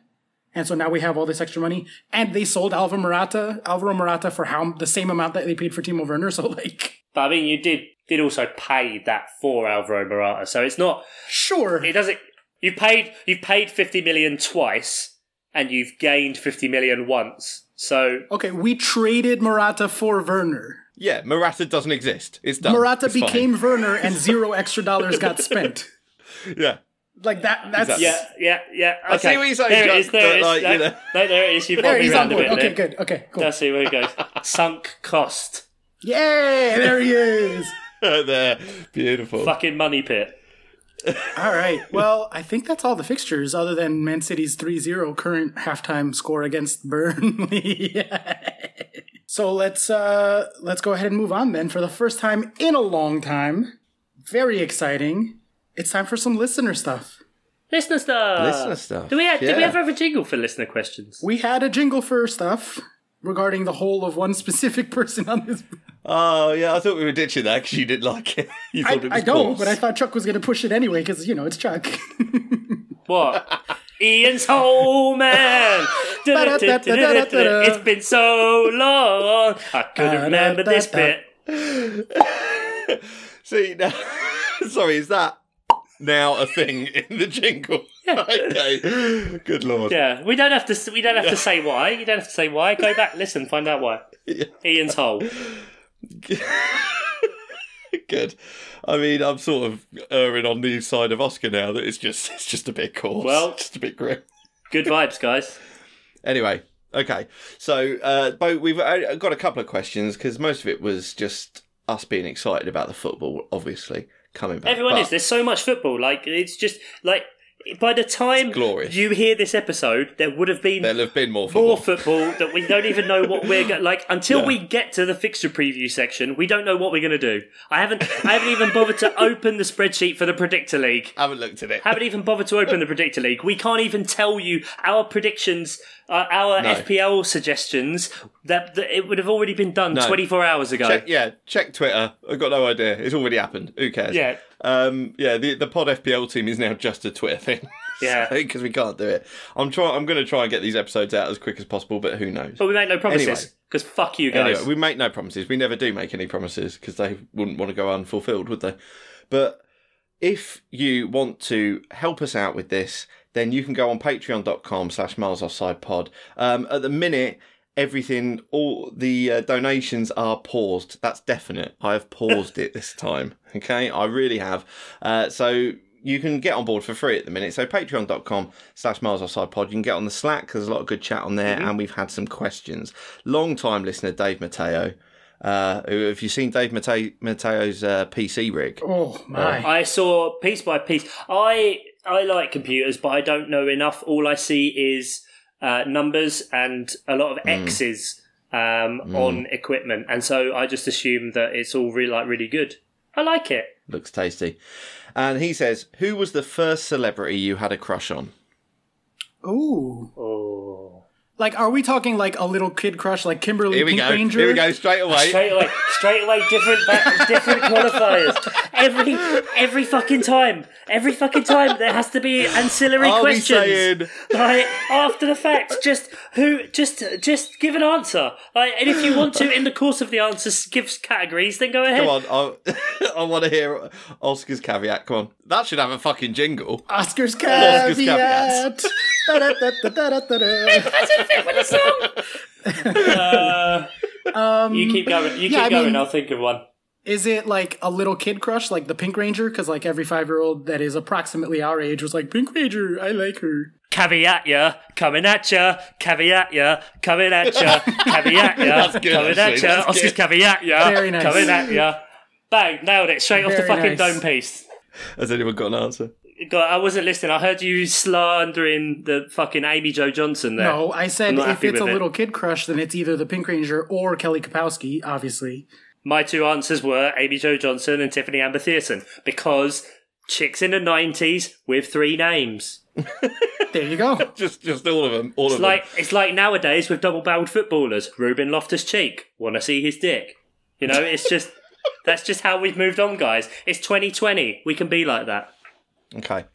Speaker 1: And so now we have all this extra money. And they sold Alvaro Morata, Alvaro Morata for how the same amount that they paid for Timo Werner. So like,
Speaker 3: But I mean, you did did also pay that for Alvaro Morata, so it's not.
Speaker 1: sure.
Speaker 3: It doesn't. You paid you've paid fifty million twice, and you've gained fifty million once. So
Speaker 1: Okay, we traded Morata for Werner.
Speaker 4: Yeah, Morata doesn't exist. It's done.
Speaker 1: Morata
Speaker 4: It's fine.
Speaker 1: became Werner and zero extra dollars got spent.
Speaker 4: Yeah.
Speaker 1: Like that, that's.
Speaker 4: Exactly.
Speaker 3: yeah, yeah, yeah. Okay.
Speaker 4: I see what you're saying,
Speaker 3: There it
Speaker 4: Jack.
Speaker 3: There it
Speaker 4: but,
Speaker 3: is.
Speaker 4: like,
Speaker 3: no,
Speaker 4: you know.
Speaker 3: no, there it is. You've
Speaker 1: There,
Speaker 3: got me
Speaker 1: he's on
Speaker 3: a
Speaker 1: board.
Speaker 3: bit
Speaker 1: Okay,
Speaker 3: there.
Speaker 1: good. Okay, cool.
Speaker 3: Let's see where it goes. Sunk cost.
Speaker 1: Yay, there he is.
Speaker 4: there. Beautiful.
Speaker 3: Fucking money pit.
Speaker 1: All right. Well, I think that's all the fixtures other than Man City's 3-0 current halftime score against Burnley. so let's uh let's go ahead and move on then for the first time in a long time. Very exciting. It's time for some listener stuff.
Speaker 3: Listener stuff.
Speaker 4: Listener stuff,
Speaker 3: Do we have, did we
Speaker 4: yeah.
Speaker 3: ever have a jingle for listener questions?
Speaker 1: We had a jingle for stuff regarding the whole of one specific person on this.
Speaker 4: Oh, yeah, I thought we were ditching that because you didn't like it. You
Speaker 1: I,
Speaker 4: it was
Speaker 1: I don't,
Speaker 4: coarse.
Speaker 1: but I thought Chuck was going to push it anyway because you know it's Chuck.
Speaker 3: What? Ian's home man. it's been so long. I couldn't remember this bit.
Speaker 4: See, now, sorry, is that now a thing in the jingle? okay. Good lord.
Speaker 3: Yeah, we don't have to. We don't have to say why. You don't have to say why. Go back, listen, find out why. Ian's hole.
Speaker 4: Good. I mean, I'm sort of erring on the side of Oscar now that it's just it's just a bit coarse.
Speaker 3: Well-
Speaker 4: just a bit grim.
Speaker 3: Good vibes, guys.
Speaker 4: Anyway, okay. So, uh, Bo, we've uh, got a couple of questions because most of it was just us being excited about the football, obviously coming back.
Speaker 3: Everyone
Speaker 4: But-
Speaker 3: is. There's so much football. Like it's just like by the time you hear this episode, there would have been
Speaker 4: There'll have been more football.
Speaker 3: more football that we don't even know what we're going like until
Speaker 4: Yeah.
Speaker 3: we get to the fixture preview section we don't know what we're going to do i haven't i haven't even bothered to open the spreadsheet for the predictor league
Speaker 4: I haven't looked at it.
Speaker 3: haven't even bothered to open the predictor league we can't even tell you our predictions uh, our
Speaker 4: No.
Speaker 3: fpl suggestions that, that it would have already been done
Speaker 4: No.
Speaker 3: 24 hours ago
Speaker 4: Check, yeah, check Twitter. I've got no idea. It's already happened. Who cares?
Speaker 3: Yeah.
Speaker 4: Um, yeah, the, the Pod FPL team is now just a Twitter thing.
Speaker 3: Yeah.
Speaker 4: because we can't do it. I'm trying. I'm going to try and get these episodes out as quick as possible, but who knows?
Speaker 3: But we make no promises
Speaker 4: Anyway.
Speaker 3: because fuck you guys.
Speaker 4: Anyway, we make no promises. We never do make any promises because they wouldn't want to go unfulfilled, would they? But if you want to help us out with this, then you can go on patreon.com slash miles offside pod. Um, at the minute, everything, all the uh, donations are paused. That's definite. I have paused it this time. Okay, I really have. Uh, so you can get on board for free at the minute. So patreon.com slash miles offside pod. You can get on the Slack. There's a lot of good chat on there, and we've had some questions. Long time listener Dave Mateo. Uh, have you seen Dave Mate- Mateo's uh, PC rig?
Speaker 1: Oh my!
Speaker 3: I saw piece by piece. I I like computers, but I don't know enough. All I see is uh, numbers and a lot of X's um, on equipment, and so I just assume that it's all really like really good. I like it.
Speaker 4: Looks tasty. And he says, "Who was the first celebrity you had a crush on?"
Speaker 1: Ooh,
Speaker 3: Oh.
Speaker 1: Like are we talking like a little kid crush, like Kimberly
Speaker 4: Here we
Speaker 1: Pink
Speaker 4: go.
Speaker 1: Ranger?
Speaker 4: Here we go. Straight away.
Speaker 3: Straight away, straight away, different ba- different qualifiers. Every every fucking time, every fucking time, there has to be ancillary
Speaker 4: I'll
Speaker 3: questions.
Speaker 4: saying,
Speaker 3: like after the fact, just who, just just give an answer. Like, and if you want to, in the course of the answers, give categories, then go ahead.
Speaker 4: come on, I, I want to hear Oscar's caveat. Come on, that should have a fucking jingle.
Speaker 1: Oscar's
Speaker 4: Oscar's
Speaker 1: caveat. Da-da-da-da-da-da-da.
Speaker 3: Doesn't fit with the song. Uh,
Speaker 1: um,
Speaker 3: you keep going. You keep
Speaker 1: yeah, I
Speaker 3: going.
Speaker 1: mean-
Speaker 3: I'll think of one.
Speaker 1: Is it like a little kid crush, like the Pink Ranger? Because like every five year old that is approximately our age was like Pink Ranger. I like her.
Speaker 3: Caveat ya, coming at ya, caveat ya, coming at ya, caveat ya, coming
Speaker 4: actually,
Speaker 3: at ya, Oscar's
Speaker 4: good.
Speaker 3: caveat ya,
Speaker 1: Very nice.
Speaker 3: coming at ya. Bang, nailed it, straight off the fucking
Speaker 1: nice.
Speaker 3: dome piece.
Speaker 4: Has anyone got an answer?
Speaker 3: God, I wasn't listening. I heard you slandering the fucking Amy Jo Johnson there.
Speaker 1: No, I said if it's a
Speaker 3: with it.
Speaker 1: little kid crush, then it's either the Pink Ranger or Kelly Kapowski, obviously.
Speaker 3: My two answers were Amy Jo Johnson and Tiffani Amber Thiessen because chicks in the 90s with three names.
Speaker 1: There you go.
Speaker 4: Just, just all of them. All
Speaker 3: It's
Speaker 4: of
Speaker 3: like it's like nowadays with double barreled footballers. Ruben Loftus Cheek. Want to see his dick? You know, it's just that's just how we've moved on, guys. It's 2020. We can be like that.
Speaker 4: Them. Okay.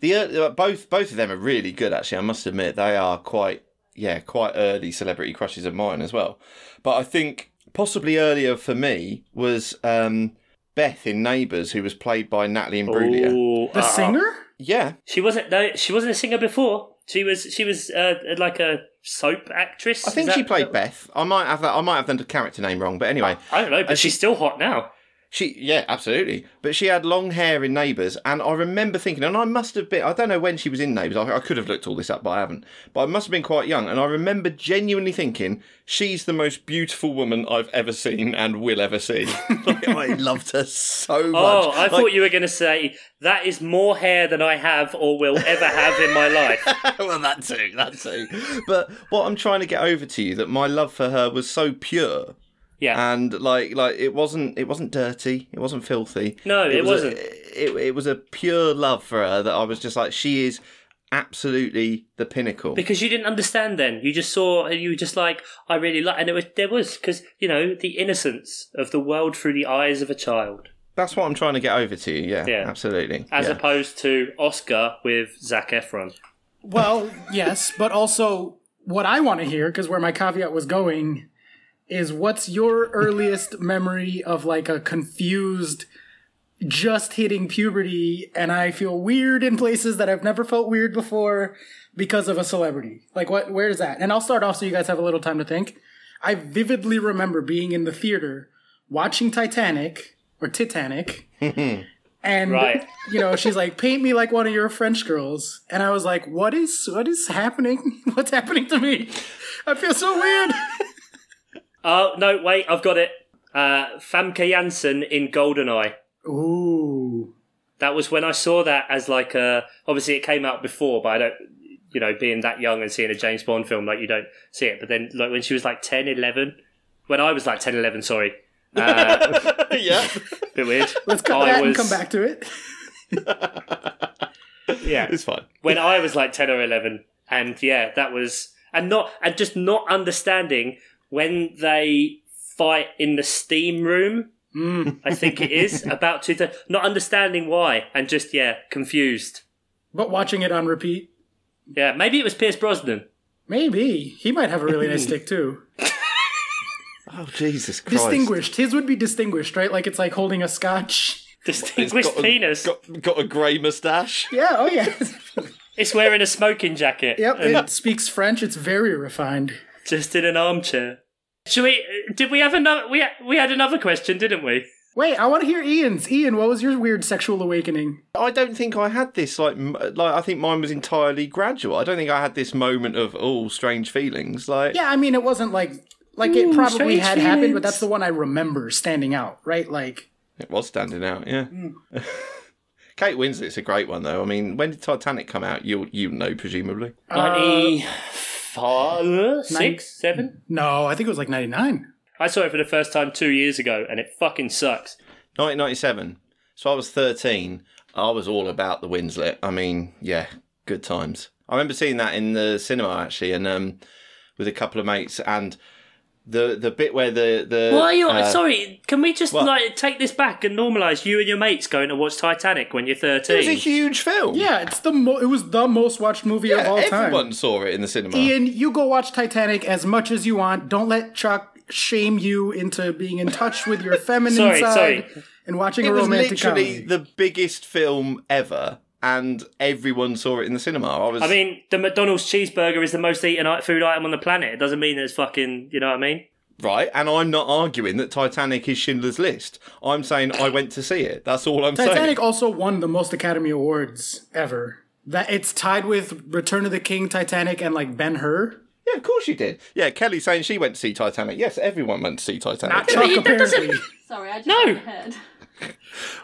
Speaker 4: The uh, both both of them are really good. Actually, I must admit they are quite yeah quite early celebrity crushes of mine as well. But I think possibly earlier for me was um, Beth in Neighbours, who was played by Natalie Imbruglia.
Speaker 3: Ooh,
Speaker 1: The
Speaker 3: uh,
Speaker 1: singer?
Speaker 4: Yeah,
Speaker 3: She wasn't. No, she wasn't a singer before. She was. She was uh, like a soap actress.
Speaker 4: I think
Speaker 3: Is
Speaker 4: she
Speaker 3: that-
Speaker 4: played Beth. I might have that. I might have the character name wrong, but anyway,
Speaker 3: I don't know, but
Speaker 4: Uh, she-
Speaker 3: she's still hot now.
Speaker 4: She, yeah, absolutely. But she had long hair in Neighbours, and I remember thinking, and I must have been, I don't know when she was in Neighbours, I, I could have looked all this up, but I haven't. But I must have been quite young, and I remember genuinely thinking, she's the most beautiful woman I've ever seen and will ever see. like, I loved her so oh, much.
Speaker 3: Oh, I
Speaker 4: Like,
Speaker 3: thought you were going to say that is more hair than I have or will ever have in my life.
Speaker 4: well, that too, that too. But what I'm trying to get over to you that my love for her was so pure.
Speaker 3: Yeah.
Speaker 4: and like like it wasn't it wasn't dirty it wasn't filthy
Speaker 3: No, it
Speaker 4: was
Speaker 3: wasn't.
Speaker 4: a, it, it was a pure love for her that i was just like she is absolutely the pinnacle
Speaker 3: because you didn't understand then. You just saw, and you were just like, I really like, and it was there was because you know the innocence of the world through the eyes of a child,
Speaker 4: that's what i'm trying to get over to you yeah,
Speaker 3: Yeah.
Speaker 4: absolutely
Speaker 3: as
Speaker 4: yeah.
Speaker 3: opposed to Oscar with Zac Efron.
Speaker 1: Well, yes, but also what I want to hear, because where my caveat was going, is what's your earliest memory of like a confused, just hitting puberty, and I feel weird in places that I've never felt weird before because of a celebrity? Like, what? Where is that? And I'll start off so you guys have a little time to think. I vividly remember being in the theater watching Titanic or Titanic. And
Speaker 3: Right.
Speaker 1: you know, she's like, "Paint me like one of your French girls," and I was like, "What is what is happening? What's happening to me? I feel so weird."
Speaker 3: Oh no, wait, I've got it. Uh, Famke Janssen in Goldeneye.
Speaker 1: Ooh,
Speaker 3: That was when I saw that as like a. Obviously, it came out before, but I don't. You know, being that young and seeing a James Bond film, like you don't see it. But then, like when she was like 10, 11, when I was like 10, 11, sorry, uh,
Speaker 4: yeah
Speaker 3: bit weird.
Speaker 1: let's that and
Speaker 3: was-
Speaker 1: come back to it.
Speaker 3: Yeah,
Speaker 4: it's fine
Speaker 3: when I was like 10 or 11. And yeah, that was. And not. And just not understanding when they fight in the steam room.
Speaker 1: Mm.
Speaker 3: I think it is about to. Not understanding why, and just yeah, confused.
Speaker 1: but watching it on repeat.
Speaker 3: Yeah, maybe it was Pierce Brosnan.
Speaker 1: Maybe he might have a really nice stick too.
Speaker 4: Oh Jesus Christ!
Speaker 1: Distinguished. His would be distinguished, right? Like it's like holding a scotch.
Speaker 3: Distinguished
Speaker 4: got a-
Speaker 3: penis.
Speaker 4: Got, got a grey moustache.
Speaker 1: Yeah. Oh yeah.
Speaker 3: It's wearing a smoking jacket.
Speaker 1: yep.
Speaker 3: and
Speaker 1: It speaks French. It's very refined.
Speaker 3: Just in an armchair. Should we? Did we have another? We we had another question, didn't we?
Speaker 1: Wait, I want to hear Ian's. Ian, what was your weird sexual awakening?
Speaker 4: I don't think I had this like m- like I think mine was entirely gradual. I don't think I had this moment of oh strange feelings. Like
Speaker 1: Yeah, I mean, it wasn't like like it probably
Speaker 3: strange
Speaker 1: had happened, but that's the one I remember standing out, right? Like,
Speaker 4: it was standing out. Yeah. Hmm. Kate Winslet's a great one though. I mean, when did Titanic come out? You you know presumably.
Speaker 3: Ninety five, six, seven.
Speaker 1: no, I think it was like ninety nine.
Speaker 3: I saw it for the first time two years ago, and it fucking sucks.
Speaker 4: 1997. So I was 13. I was all about the Winslet. I mean, yeah, good times. I remember seeing that in the cinema actually, and um, with a couple of mates, and the the bit where the the
Speaker 3: Why are you?
Speaker 4: uh,
Speaker 3: sorry, can we just
Speaker 4: what?
Speaker 3: like take this back and normalise you and your mates going to watch Titanic when you're
Speaker 4: It was a huge film.
Speaker 1: Yeah, it's the mo- it was the most watched movie
Speaker 4: yeah
Speaker 1: of all
Speaker 4: everyone
Speaker 1: time.
Speaker 4: Everyone saw it in the cinema.
Speaker 1: Ian, you go watch Titanic as much as you want. Don't let Chuck shame you into being in touch with your feminine
Speaker 3: Sorry,
Speaker 1: side
Speaker 3: sorry.
Speaker 1: and watching
Speaker 4: it
Speaker 1: a
Speaker 4: was
Speaker 1: romantic
Speaker 4: literally
Speaker 1: comedy.
Speaker 4: the biggest film ever, and everyone saw it in the cinema. I was.
Speaker 3: I mean, the McDonald's cheeseburger is the most eaten food item on the planet. It doesn't mean that it's fucking. You know what I mean?
Speaker 4: right, and I'm not arguing that Titanic is Schindler's List. I'm saying I went to see it. That's all I'm saying.
Speaker 1: Titanic also won the most Academy Awards ever. That it's tied with Return of the King, Titanic, and like Ben Hur.
Speaker 4: Yeah, of course you did. Yeah, Kelly saying she went to see Titanic. Yes, everyone went to see Titanic.
Speaker 1: Not Chuck,
Speaker 3: that doesn't-
Speaker 1: apparently.
Speaker 5: Sorry, I just
Speaker 3: No.
Speaker 5: No. heard.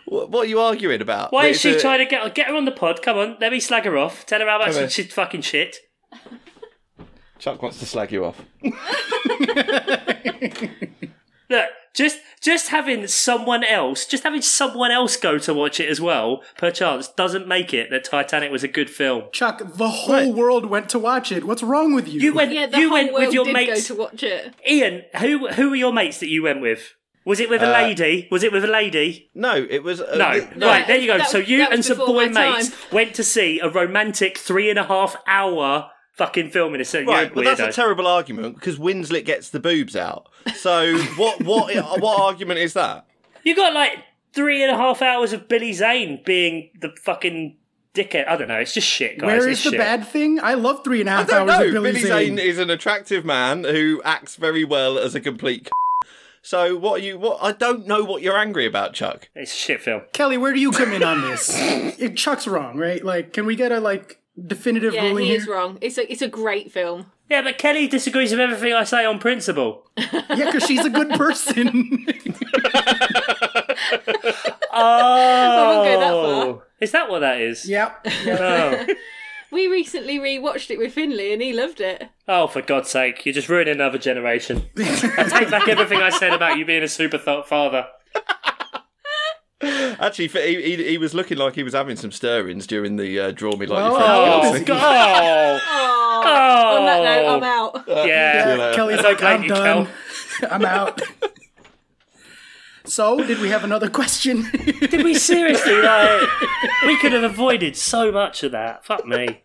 Speaker 4: What, what are you arguing about?
Speaker 3: Why is
Speaker 4: It's
Speaker 3: she
Speaker 4: a-
Speaker 3: trying to get get her on the pod? Come on, let me slag her off. Tell her how much
Speaker 4: Come
Speaker 3: she's fucking shit.
Speaker 4: Chuck wants to slag you off.
Speaker 3: Look, just just having someone else, just having someone else go to watch it as well, perchance, doesn't make it that Titanic was a good film.
Speaker 1: Chuck, the whole
Speaker 4: Right.
Speaker 1: world went to watch it. What's wrong with you?
Speaker 3: You went,
Speaker 5: Yeah, the
Speaker 3: you
Speaker 5: whole
Speaker 3: went
Speaker 5: world
Speaker 3: with your
Speaker 5: did
Speaker 3: mates.
Speaker 5: go to watch it.
Speaker 3: Ian, who who were your mates that you went with? Was it with a
Speaker 4: Uh,
Speaker 3: lady? Was it with a lady?
Speaker 4: No, it was. Uh,
Speaker 3: No,
Speaker 4: th-
Speaker 3: right there you go.
Speaker 5: that-
Speaker 3: so you
Speaker 5: that was
Speaker 3: and some
Speaker 5: before
Speaker 3: boy
Speaker 5: my
Speaker 3: mates
Speaker 5: time.
Speaker 3: went to see a romantic three and a half hour fucking film in a cinema.
Speaker 4: Right, but that's a terrible argument because Winslet gets the boobs out. So what? What? what argument is that?
Speaker 3: You got like three and a half hours of Billy Zane being the fucking dickhead. I don't know. It's just shit, guys.
Speaker 1: Where
Speaker 3: It's
Speaker 1: is the
Speaker 3: shit.
Speaker 1: bad thing? I love three and a
Speaker 4: I
Speaker 1: half
Speaker 4: don't
Speaker 1: hours
Speaker 4: know.
Speaker 1: of Billy,
Speaker 4: Billy
Speaker 1: Zane.
Speaker 4: Zane is an attractive man who acts very well as a complete. c- So what are you? What I don't know what you're angry about, Chuck.
Speaker 3: It's a shit film.
Speaker 1: Kelly, where do you come in on this? If Chuck's wrong, right? Like, can we get a like definitive
Speaker 5: Yeah,
Speaker 1: ruling
Speaker 5: he
Speaker 1: here?
Speaker 5: is wrong. It's a it's a great film.
Speaker 3: Yeah, but Kelly disagrees with everything I say on principle.
Speaker 1: Yeah, because she's a good person.
Speaker 3: Oh,
Speaker 5: won't go that far.
Speaker 3: Is that what that is?
Speaker 1: yep.
Speaker 3: Oh.
Speaker 5: We recently rewatched it with Finley, and he loved it.
Speaker 3: oh, for God's sake! You're just ruining another generation. I take back everything I said about you being a super th- father.
Speaker 4: Actually, he, he, he was looking like he was having some stirrings during the uh, "Draw Me Like
Speaker 1: Well,
Speaker 4: Your
Speaker 1: Oh,
Speaker 4: Friend"
Speaker 1: is
Speaker 4: scene.
Speaker 3: God!
Speaker 5: Oh,
Speaker 3: Oh,
Speaker 5: on that note, I'm out.
Speaker 3: Yeah.
Speaker 1: Yeah, Kelly's
Speaker 3: I
Speaker 1: like,
Speaker 3: blame
Speaker 1: I'm
Speaker 3: you,
Speaker 1: done. I'm out. So, did we have another question?
Speaker 3: Did we seriously like? We could have avoided so much of that. Fuck me.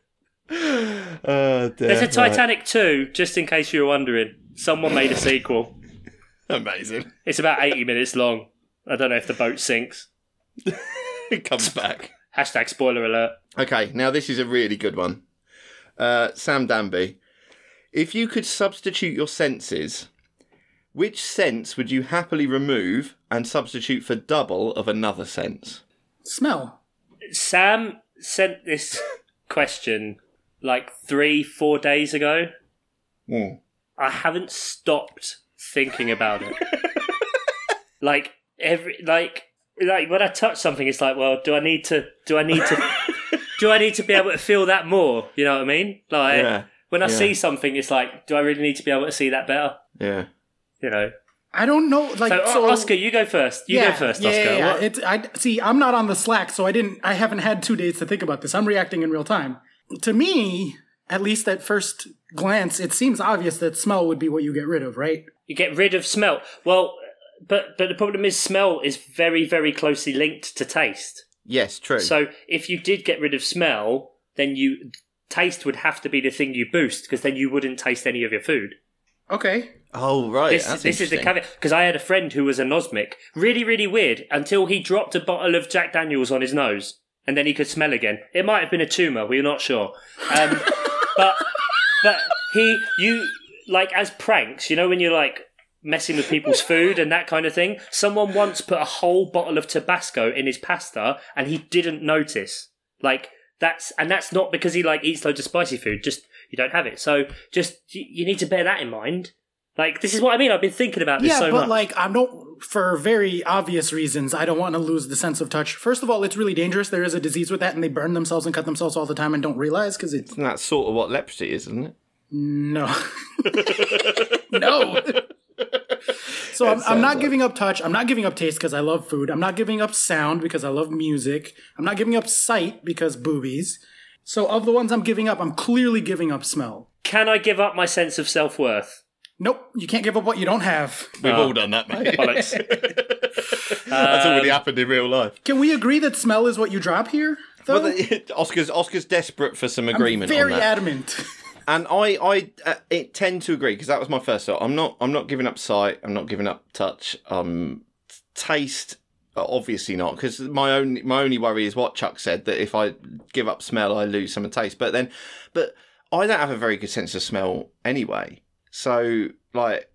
Speaker 4: Oh, dear.
Speaker 3: There's a
Speaker 4: Right.
Speaker 3: Titanic 2, just in case you were wondering. Someone made a sequel.
Speaker 4: Amazing.
Speaker 3: It's about 80 minutes long. I don't know if the boat sinks.
Speaker 4: It comes back.
Speaker 3: Hashtag spoiler alert.
Speaker 4: Okay, now this is a really good one. Uh, Sam Danby, if you could substitute your senses, which sense would you happily remove and substitute for double of another sense?
Speaker 1: Smell.
Speaker 3: Sam sent this question like three, four days ago.
Speaker 4: Hmm.
Speaker 3: I haven't stopped thinking about it. like every like like when I touch something, it's like, well, do I need to? Do I need to? do I need to be able to feel that more? You know what I mean? Like
Speaker 4: Yeah,
Speaker 3: when I
Speaker 4: yeah.
Speaker 3: see something, it's like, do I really need to be able to see that better?
Speaker 4: yeah.
Speaker 3: You know.
Speaker 1: I don't know. Like,
Speaker 3: So,
Speaker 1: so,
Speaker 3: Oscar, you go first. You
Speaker 1: yeah,
Speaker 3: go first,
Speaker 1: yeah,
Speaker 3: Oscar.
Speaker 1: Yeah, yeah. It's, I see. I'm not on the Slack, so I didn't. I haven't had two days to think about this. I'm reacting in real time. To me, at least at first glance, it seems obvious that smell would be what you get rid of, right?
Speaker 3: You get rid of smell. Well, but but the problem is smell is very very closely linked to taste.
Speaker 4: Yes, true.
Speaker 3: So if you did get rid of smell, then you taste would have to be the thing you boost because then you wouldn't taste any of your food.
Speaker 1: Okay.
Speaker 4: Oh right,
Speaker 3: This, this is the caveat because I had a friend who was anosmic. Really, really weird until he dropped a bottle of Jack Daniels on his nose and then he could smell again. It might have been a tumor. We're not sure. Um, but but he you like as pranks. You know when you're like messing with people's food and that kind of thing. Someone once put a whole bottle of Tabasco in his pasta and he didn't notice. Like that's and that's not because he like eats loads of spicy food. Just you don't have it. So just you, you need to bear that in mind. Like this is what I mean. I've been thinking about this
Speaker 1: Yeah,
Speaker 3: so
Speaker 1: but
Speaker 3: much.
Speaker 1: like I don't for very obvious reasons, I don't want to lose the sense of touch. First of all, it's really dangerous. There is a disease with that and they burn themselves and cut themselves all the time and don't realize because it's
Speaker 4: And that's sort of what leprosy is, isn't it?
Speaker 1: no. no. So I'm, I'm not giving up touch. I'm not giving up taste because I love food. I'm not giving up sound because I love music. I'm not giving up sight because boobies. So of the ones I'm giving up, I'm clearly giving up smell.
Speaker 3: Can I give up my sense of self worth?
Speaker 1: Nope, you can't give up what you don't have.
Speaker 4: We've all done that, mate.
Speaker 3: Bollocks.
Speaker 4: That's already happened in real life.
Speaker 1: Can we agree that smell is what you drop here? Though?
Speaker 4: Well, the, Oscar's Oscar's desperate for some agreement
Speaker 1: Very
Speaker 4: on that.
Speaker 1: adamant.
Speaker 4: And I, I uh, it tend to agree because that was my first thought. I'm not, I'm not giving up sight. I'm not giving up touch. Um, taste, uh, obviously not, because my only, my only worry is what Chuck said that if I give up smell, I lose some of taste. But then, but I don't have a very good sense of smell anyway. So like,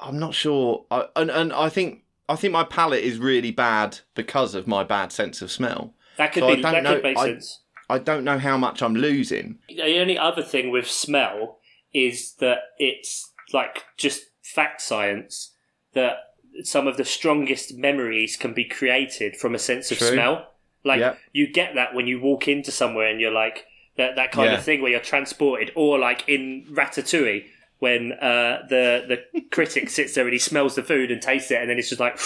Speaker 4: I'm not sure. I, and and I think I think my palate is really bad because of my bad sense of smell.
Speaker 3: That could
Speaker 4: So
Speaker 3: be. That
Speaker 4: know-
Speaker 3: could make
Speaker 4: I-
Speaker 3: sense.
Speaker 4: I don't know how much I'm losing.
Speaker 3: The only other thing with smell is that it's like just fact science that some of the strongest memories can be created from a sense of
Speaker 4: True.
Speaker 3: smell. Like
Speaker 4: Yep.
Speaker 3: you get that when you walk into somewhere and you're like that that kind
Speaker 4: Yeah.
Speaker 3: of thing where you're transported, or like in Ratatouille when uh, the the critic sits there and he smells the food and tastes it, and then it's just like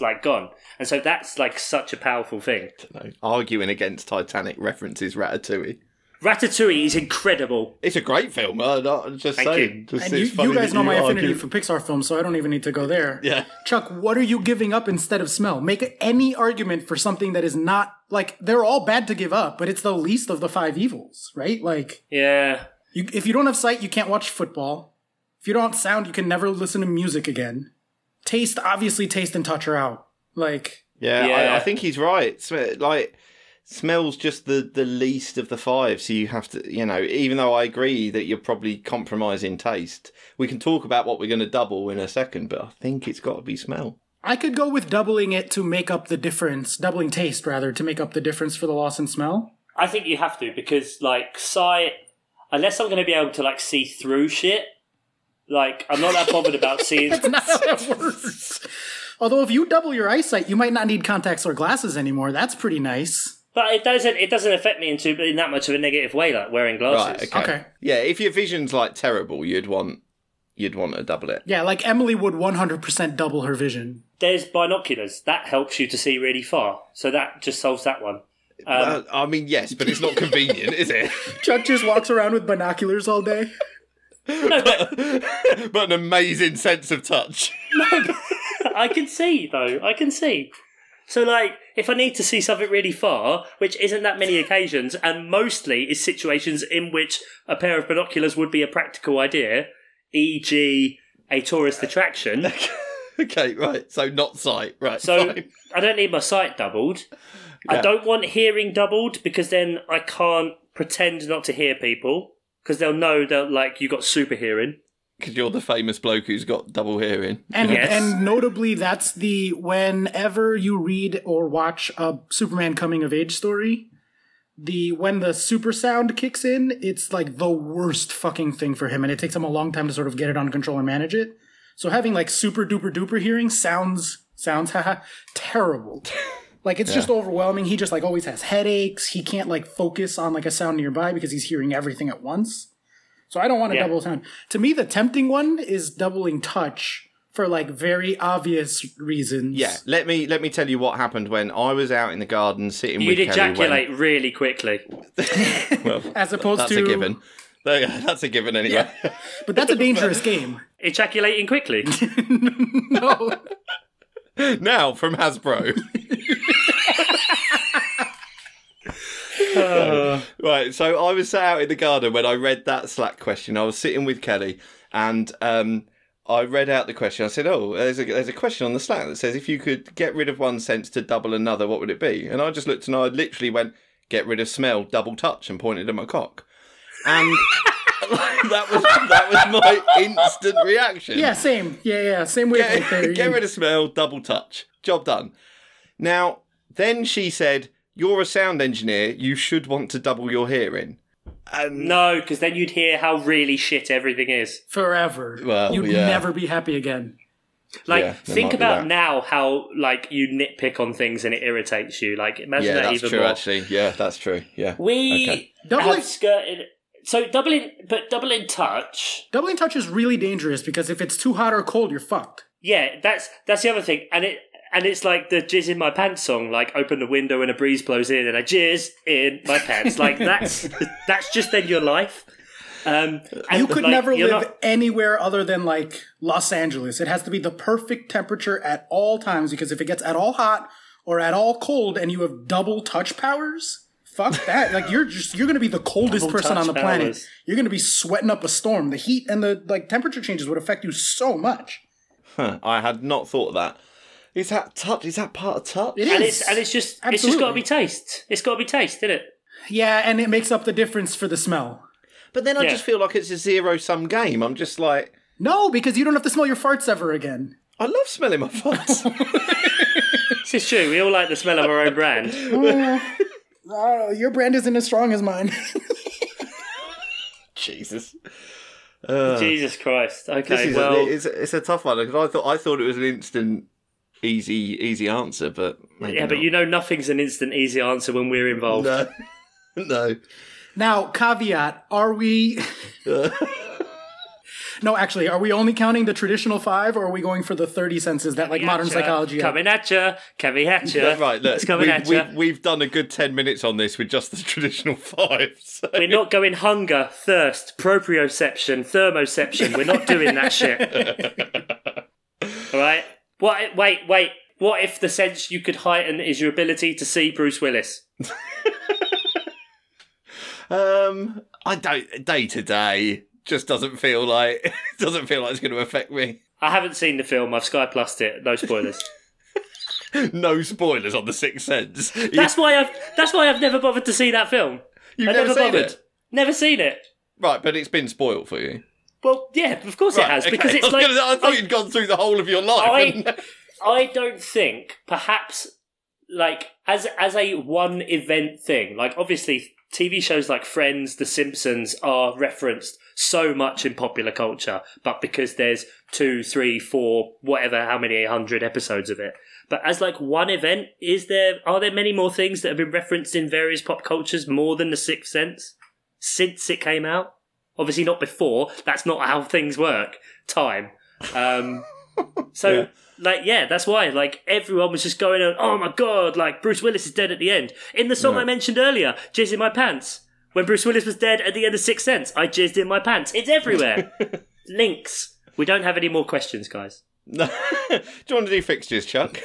Speaker 3: like gone. And so that's like such a powerful thing.
Speaker 4: No, arguing against Titanic references Ratatouille.
Speaker 3: Ratatouille is incredible.
Speaker 4: It's a great film. I'm not just
Speaker 3: Thank
Speaker 4: saying.
Speaker 3: you.
Speaker 4: Just,
Speaker 1: And you, you guys
Speaker 4: that
Speaker 1: know my
Speaker 4: you
Speaker 1: affinity for Pixar films, so I don't even need to go there.
Speaker 4: Yeah.
Speaker 1: Chuck, what are you giving up instead of smell? Make any argument for something that is not like they're all bad to give up, but it's the least of the five evils, right? Like,
Speaker 3: Yeah,
Speaker 1: you, if you don't have sight, you can't watch football. If you don't have sound, you can never listen to music again. Taste, obviously, taste and touch are out. Like,
Speaker 4: Yeah,
Speaker 3: Yeah.
Speaker 4: I, I think he's right. Like, smells just the, the least of the five. So you have to, you know, even though I agree that you're probably compromising taste, we can talk about what we're going to double in a second, but I think it's got to be smell.
Speaker 1: I could go with doubling it to make up the difference, doubling taste rather, to make up the difference for the loss in smell.
Speaker 3: I think you have to because like sight, unless I'm going to be able to like see through shit. Like I'm not that bothered about seeing.
Speaker 1: That's not how that works. Although if you double your eyesight, you might not need contacts or glasses anymore. That's pretty nice.
Speaker 3: But it doesn't. It doesn't affect me into in that much of a negative way, like wearing glasses.
Speaker 4: Right. Okay.
Speaker 1: Okay.
Speaker 4: Yeah. If your vision's like terrible, you'd want you'd want to double it.
Speaker 1: Yeah, like Emily would 100% double her vision.
Speaker 3: There's binoculars that helps you to see really far, so that just solves that one. Um,
Speaker 4: Well, I mean, yes, but it's not convenient, is it?
Speaker 1: Chuck just walks around with binoculars all day.
Speaker 4: but an amazing sense of touch.
Speaker 3: I can see though. I can see. So like, if I need to see something really far, which isn't that many occasions, and mostly is situations in which a pair of binoculars would be a practical idea, e.g., a tourist attraction.
Speaker 4: okay, right. So not sight. Right.
Speaker 3: So
Speaker 4: fine.
Speaker 3: I don't need my sight doubled. I don't want hearing doubled because then I can't pretend not to hear people because they'll know that like you got super hearing.
Speaker 4: Because you're the famous bloke who's got double hearing.
Speaker 1: And
Speaker 3: Yes.
Speaker 1: and notably that's the whenever you read or watch a Superman coming of age story, the when the super sound kicks in, it's like the worst fucking thing for him and it takes him a long time to sort of get it under control and manage it. So having like super duper duper hearing sounds sounds haha terrible. Like it's just overwhelming. He just like always has headaches. He can't like focus on like a sound nearby because he's hearing everything at once. So I don't want to
Speaker 3: Yeah.
Speaker 1: double sound. To me, the tempting one is doubling touch for like very obvious reasons.
Speaker 4: Yeah, let me let me tell you what happened when I was out in the garden sitting
Speaker 3: You'd
Speaker 4: with Kelly.
Speaker 3: ejaculate really quickly.
Speaker 4: Well,
Speaker 1: As opposed
Speaker 4: that's
Speaker 1: to
Speaker 4: a given. There you go, That's a given anyway.
Speaker 1: But that's a dangerous game.
Speaker 3: Ejaculating quickly.
Speaker 1: No.
Speaker 4: now from Hasbro. Right, so I was sat out in the garden when I read that Slack question. I was sitting with Kelly, and um, I read out the question. I said, "Oh, there's a there's a question on the Slack that says if you could get rid of one sense to double another, what would it be?" And I just looked and I literally went, "Get rid of smell, double touch," and pointed at my cock. And that was that was my instant reaction.
Speaker 1: Yeah, same. Yeah, yeah, same there.
Speaker 4: Get, get rid of smell, double touch. Job done. Now, then she said, You're a sound engineer, you should want to double your hearing. And
Speaker 3: No, because then you'd hear how really shit everything is.
Speaker 1: Forever.
Speaker 4: Well,
Speaker 1: You'd
Speaker 4: yeah.
Speaker 1: never be happy again.
Speaker 3: Like,
Speaker 4: Yeah,
Speaker 3: think about now how like you nitpick on things and it irritates you. Like, imagine
Speaker 4: yeah,
Speaker 3: that
Speaker 4: that's
Speaker 3: even
Speaker 4: true,
Speaker 3: more.
Speaker 4: actually. Yeah, that's true. Yeah.
Speaker 3: We
Speaker 4: Okay.
Speaker 1: Doubling-
Speaker 3: have skirted. So doubling, but doubling touch.
Speaker 1: Doubling touch is really dangerous because if it's too hot or cold, you're fucked.
Speaker 3: Yeah, that's that's the other thing, and it and it's like the jizz in my pants song. Like, open the window and a breeze blows in, and I jizz in my pants. Like that's that's just then your life. Um, and,
Speaker 1: You could
Speaker 3: like,
Speaker 1: never live
Speaker 3: not-
Speaker 1: anywhere other than like Los Angeles. It has to be the perfect temperature at all times because if it gets at all hot or at all cold and you have double touch powers, fuck that. like you're just you're gonna be the coldest
Speaker 3: Double
Speaker 1: person on
Speaker 3: touch
Speaker 1: the planet. You're gonna be sweating up a storm. The heat and the like temperature changes would affect you so much.
Speaker 4: Huh, I had not thought of that. Is that touch? Is that part of touch?
Speaker 1: It
Speaker 3: and it's and it's just it's just got to be taste. It's got to be taste, isn't it?
Speaker 1: Yeah, and it makes up the difference for the smell.
Speaker 4: But then I
Speaker 3: Yeah.
Speaker 4: just feel like it's a zero sum game. I'm just like,
Speaker 1: No, because you don't have to smell your farts ever again.
Speaker 4: I love smelling my farts.
Speaker 3: This is true. We all like the smell of our own brand.
Speaker 1: Oh, your brand isn't as strong as mine.
Speaker 4: Jesus.
Speaker 3: Jesus Christ.
Speaker 4: This
Speaker 3: Okay,
Speaker 4: is
Speaker 3: well,
Speaker 4: a, it's, it's a tough one because I thought I thought it was an instant, easy easy answer, but maybe
Speaker 3: yeah, but
Speaker 4: not.
Speaker 3: you know, nothing's an instant easy answer when we're involved.
Speaker 4: no, no.
Speaker 1: Now, caveat: Are we? no, actually, are we only counting the traditional five, or are we going for the thirty senses that like modern psychology?
Speaker 3: coming at you, coming at you.
Speaker 4: right, look,
Speaker 3: it's coming
Speaker 4: we've,
Speaker 3: at you.
Speaker 4: we've, we've done a good ten minutes on this with just the traditional five. So.
Speaker 3: We're not going hunger, thirst, proprioception, thermoception. We're not doing that shit. All right. What? Wait, wait. What if the sense you could heighten is your ability to see Bruce Willis?
Speaker 4: Um, I don't day to day just doesn't feel like doesn't feel like it's going to affect me.
Speaker 3: I haven't seen the film. I've Sky Plussed it. No spoilers.
Speaker 4: No spoilers on the Sixth Sense.
Speaker 3: That's why I've. That's why I've never bothered to see that film.
Speaker 4: You've never,
Speaker 3: never,
Speaker 4: seen
Speaker 3: bothered.
Speaker 4: it,
Speaker 3: Never seen it.
Speaker 4: right? But it's been spoiled for you.
Speaker 3: Well, yeah, of course it has
Speaker 4: okay.
Speaker 3: because it's
Speaker 4: I,
Speaker 3: like
Speaker 4: gonna- I thought you'd gone through the whole of your life.
Speaker 3: I,
Speaker 4: and-
Speaker 3: I don't think perhaps like as as a one event thing. Like obviously, TV shows like Friends, The Simpsons are referenced so much in popular culture, but because there's two, three, four, whatever, how many hundred episodes of it. But as like one event, is there are there many more things that have been referenced in various pop cultures more than The Sixth Sense since it came out? Obviously, not before. That's not how things work. Time. Um, so, like, yeah, that's why. Like, everyone was just going on, oh my god, like, Bruce Willis is dead at the end. In the song I mentioned earlier, Jizz in My Pants, when Bruce Willis was dead at the end of Sixth Sense, I jizzed in my pants. It's everywhere. Links. We don't have any more questions, guys.
Speaker 4: Do you want to do fixtures, Chuck?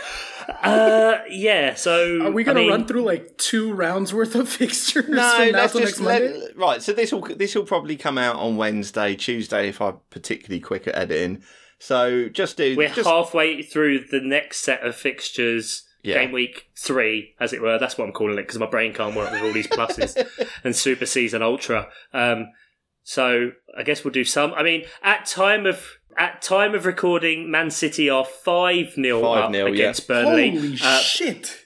Speaker 3: Uh, yeah, so.
Speaker 1: Are we going to
Speaker 3: I mean,
Speaker 1: run through like two rounds worth of fixtures
Speaker 4: No,
Speaker 1: now
Speaker 4: let's just
Speaker 1: next
Speaker 4: let, right. So this will this will probably come out on Wednesday, Tuesday if I'm particularly quick at editing. So just do.
Speaker 3: We're
Speaker 4: just,
Speaker 3: halfway through the next set of fixtures.
Speaker 4: Yeah.
Speaker 3: Game week three, as it were. That's what I'm calling it because my brain can't work with all these pluses and super season ultra. Um, so I guess we'll do some. I mean, at time of at time of recording, Man City are five 0 up
Speaker 4: 5-0,
Speaker 3: against Burnley.
Speaker 1: Holy
Speaker 3: Uh,
Speaker 1: shit!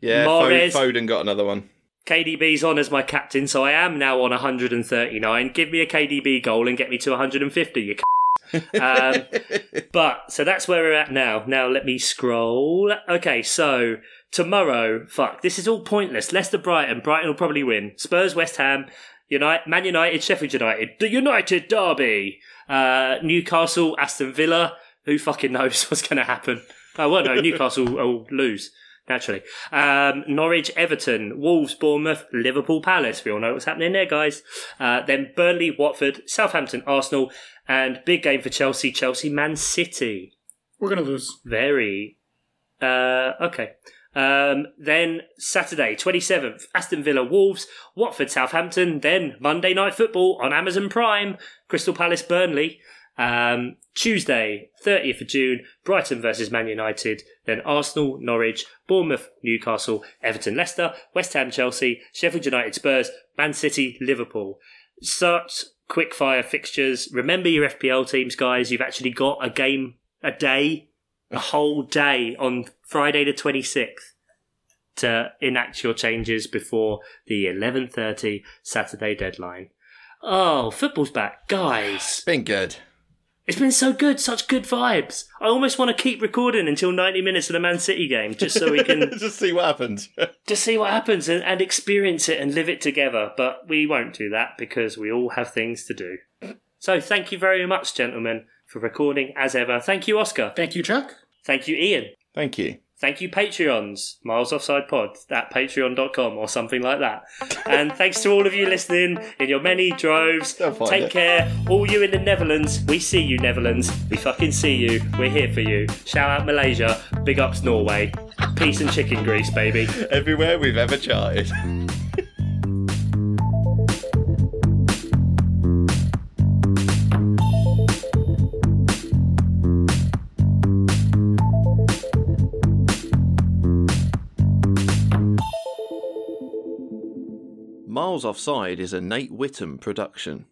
Speaker 4: yeah, Fo-
Speaker 3: Mahrez-
Speaker 4: Foden got another one.
Speaker 3: KDB's on as my captain, so I am now on 139. Give me a KDB goal and get me to 150. You. c- um, but so that's where we're at now. Now let me scroll. Okay, so tomorrow, fuck, this is all pointless. Leicester, Brighton. Brighton will probably win. Spurs, West Ham, United, Man United, Sheffield United, the United Derby, uh, Newcastle, Aston Villa. Who fucking knows what's going to happen? Oh well, no, Newcastle will lose naturally. Um, Norwich, Everton, Wolves, Bournemouth, Liverpool, Palace. We all know what's happening there, guys. Uh, then Burnley, Watford, Southampton, Arsenal, and big game for Chelsea, Chelsea, Man City.
Speaker 1: We're going to lose.
Speaker 3: Very. Uh, okay. Um, then Saturday, 27th, Aston Villa Wolves, Watford Southampton. Then Monday Night Football on Amazon Prime, Crystal Palace Burnley. Um, Tuesday, 30th of June, Brighton versus Man United. Then Arsenal, Norwich, Bournemouth, Newcastle, Everton, Leicester, West Ham, Chelsea, Sheffield United, Spurs, Man City, Liverpool. Such quick fire fixtures. Remember your FPL teams, guys. You've actually got a game a day, a whole day on Friday the 26th to enact your changes before the 11:30 Saturday deadline. Oh, football's back, guys.
Speaker 4: Been good.
Speaker 3: It's been so good, such good vibes. I almost want to keep recording until 90 minutes of the Man City game just so we can
Speaker 4: Just see what happens.
Speaker 3: just see what happens and, and experience it and live it together. But we won't do that because we all have things to do. So thank you very much, gentlemen, for recording as ever. Thank you, Oscar.
Speaker 1: Thank you, Chuck.
Speaker 3: Thank you, Ian.
Speaker 4: Thank you.
Speaker 3: Thank you, Patreons, Miles Offside Pod at patreon.com or something like that. And thanks to all of you listening in your many droves. Take
Speaker 4: it.
Speaker 3: care. All you in the Netherlands, we see you, Netherlands. We fucking see you. We're here for you. Shout out Malaysia. Big ups Norway. Peace and chicken grease, baby.
Speaker 4: Everywhere we've ever charted. Miles Offside is a Nate Whittam production.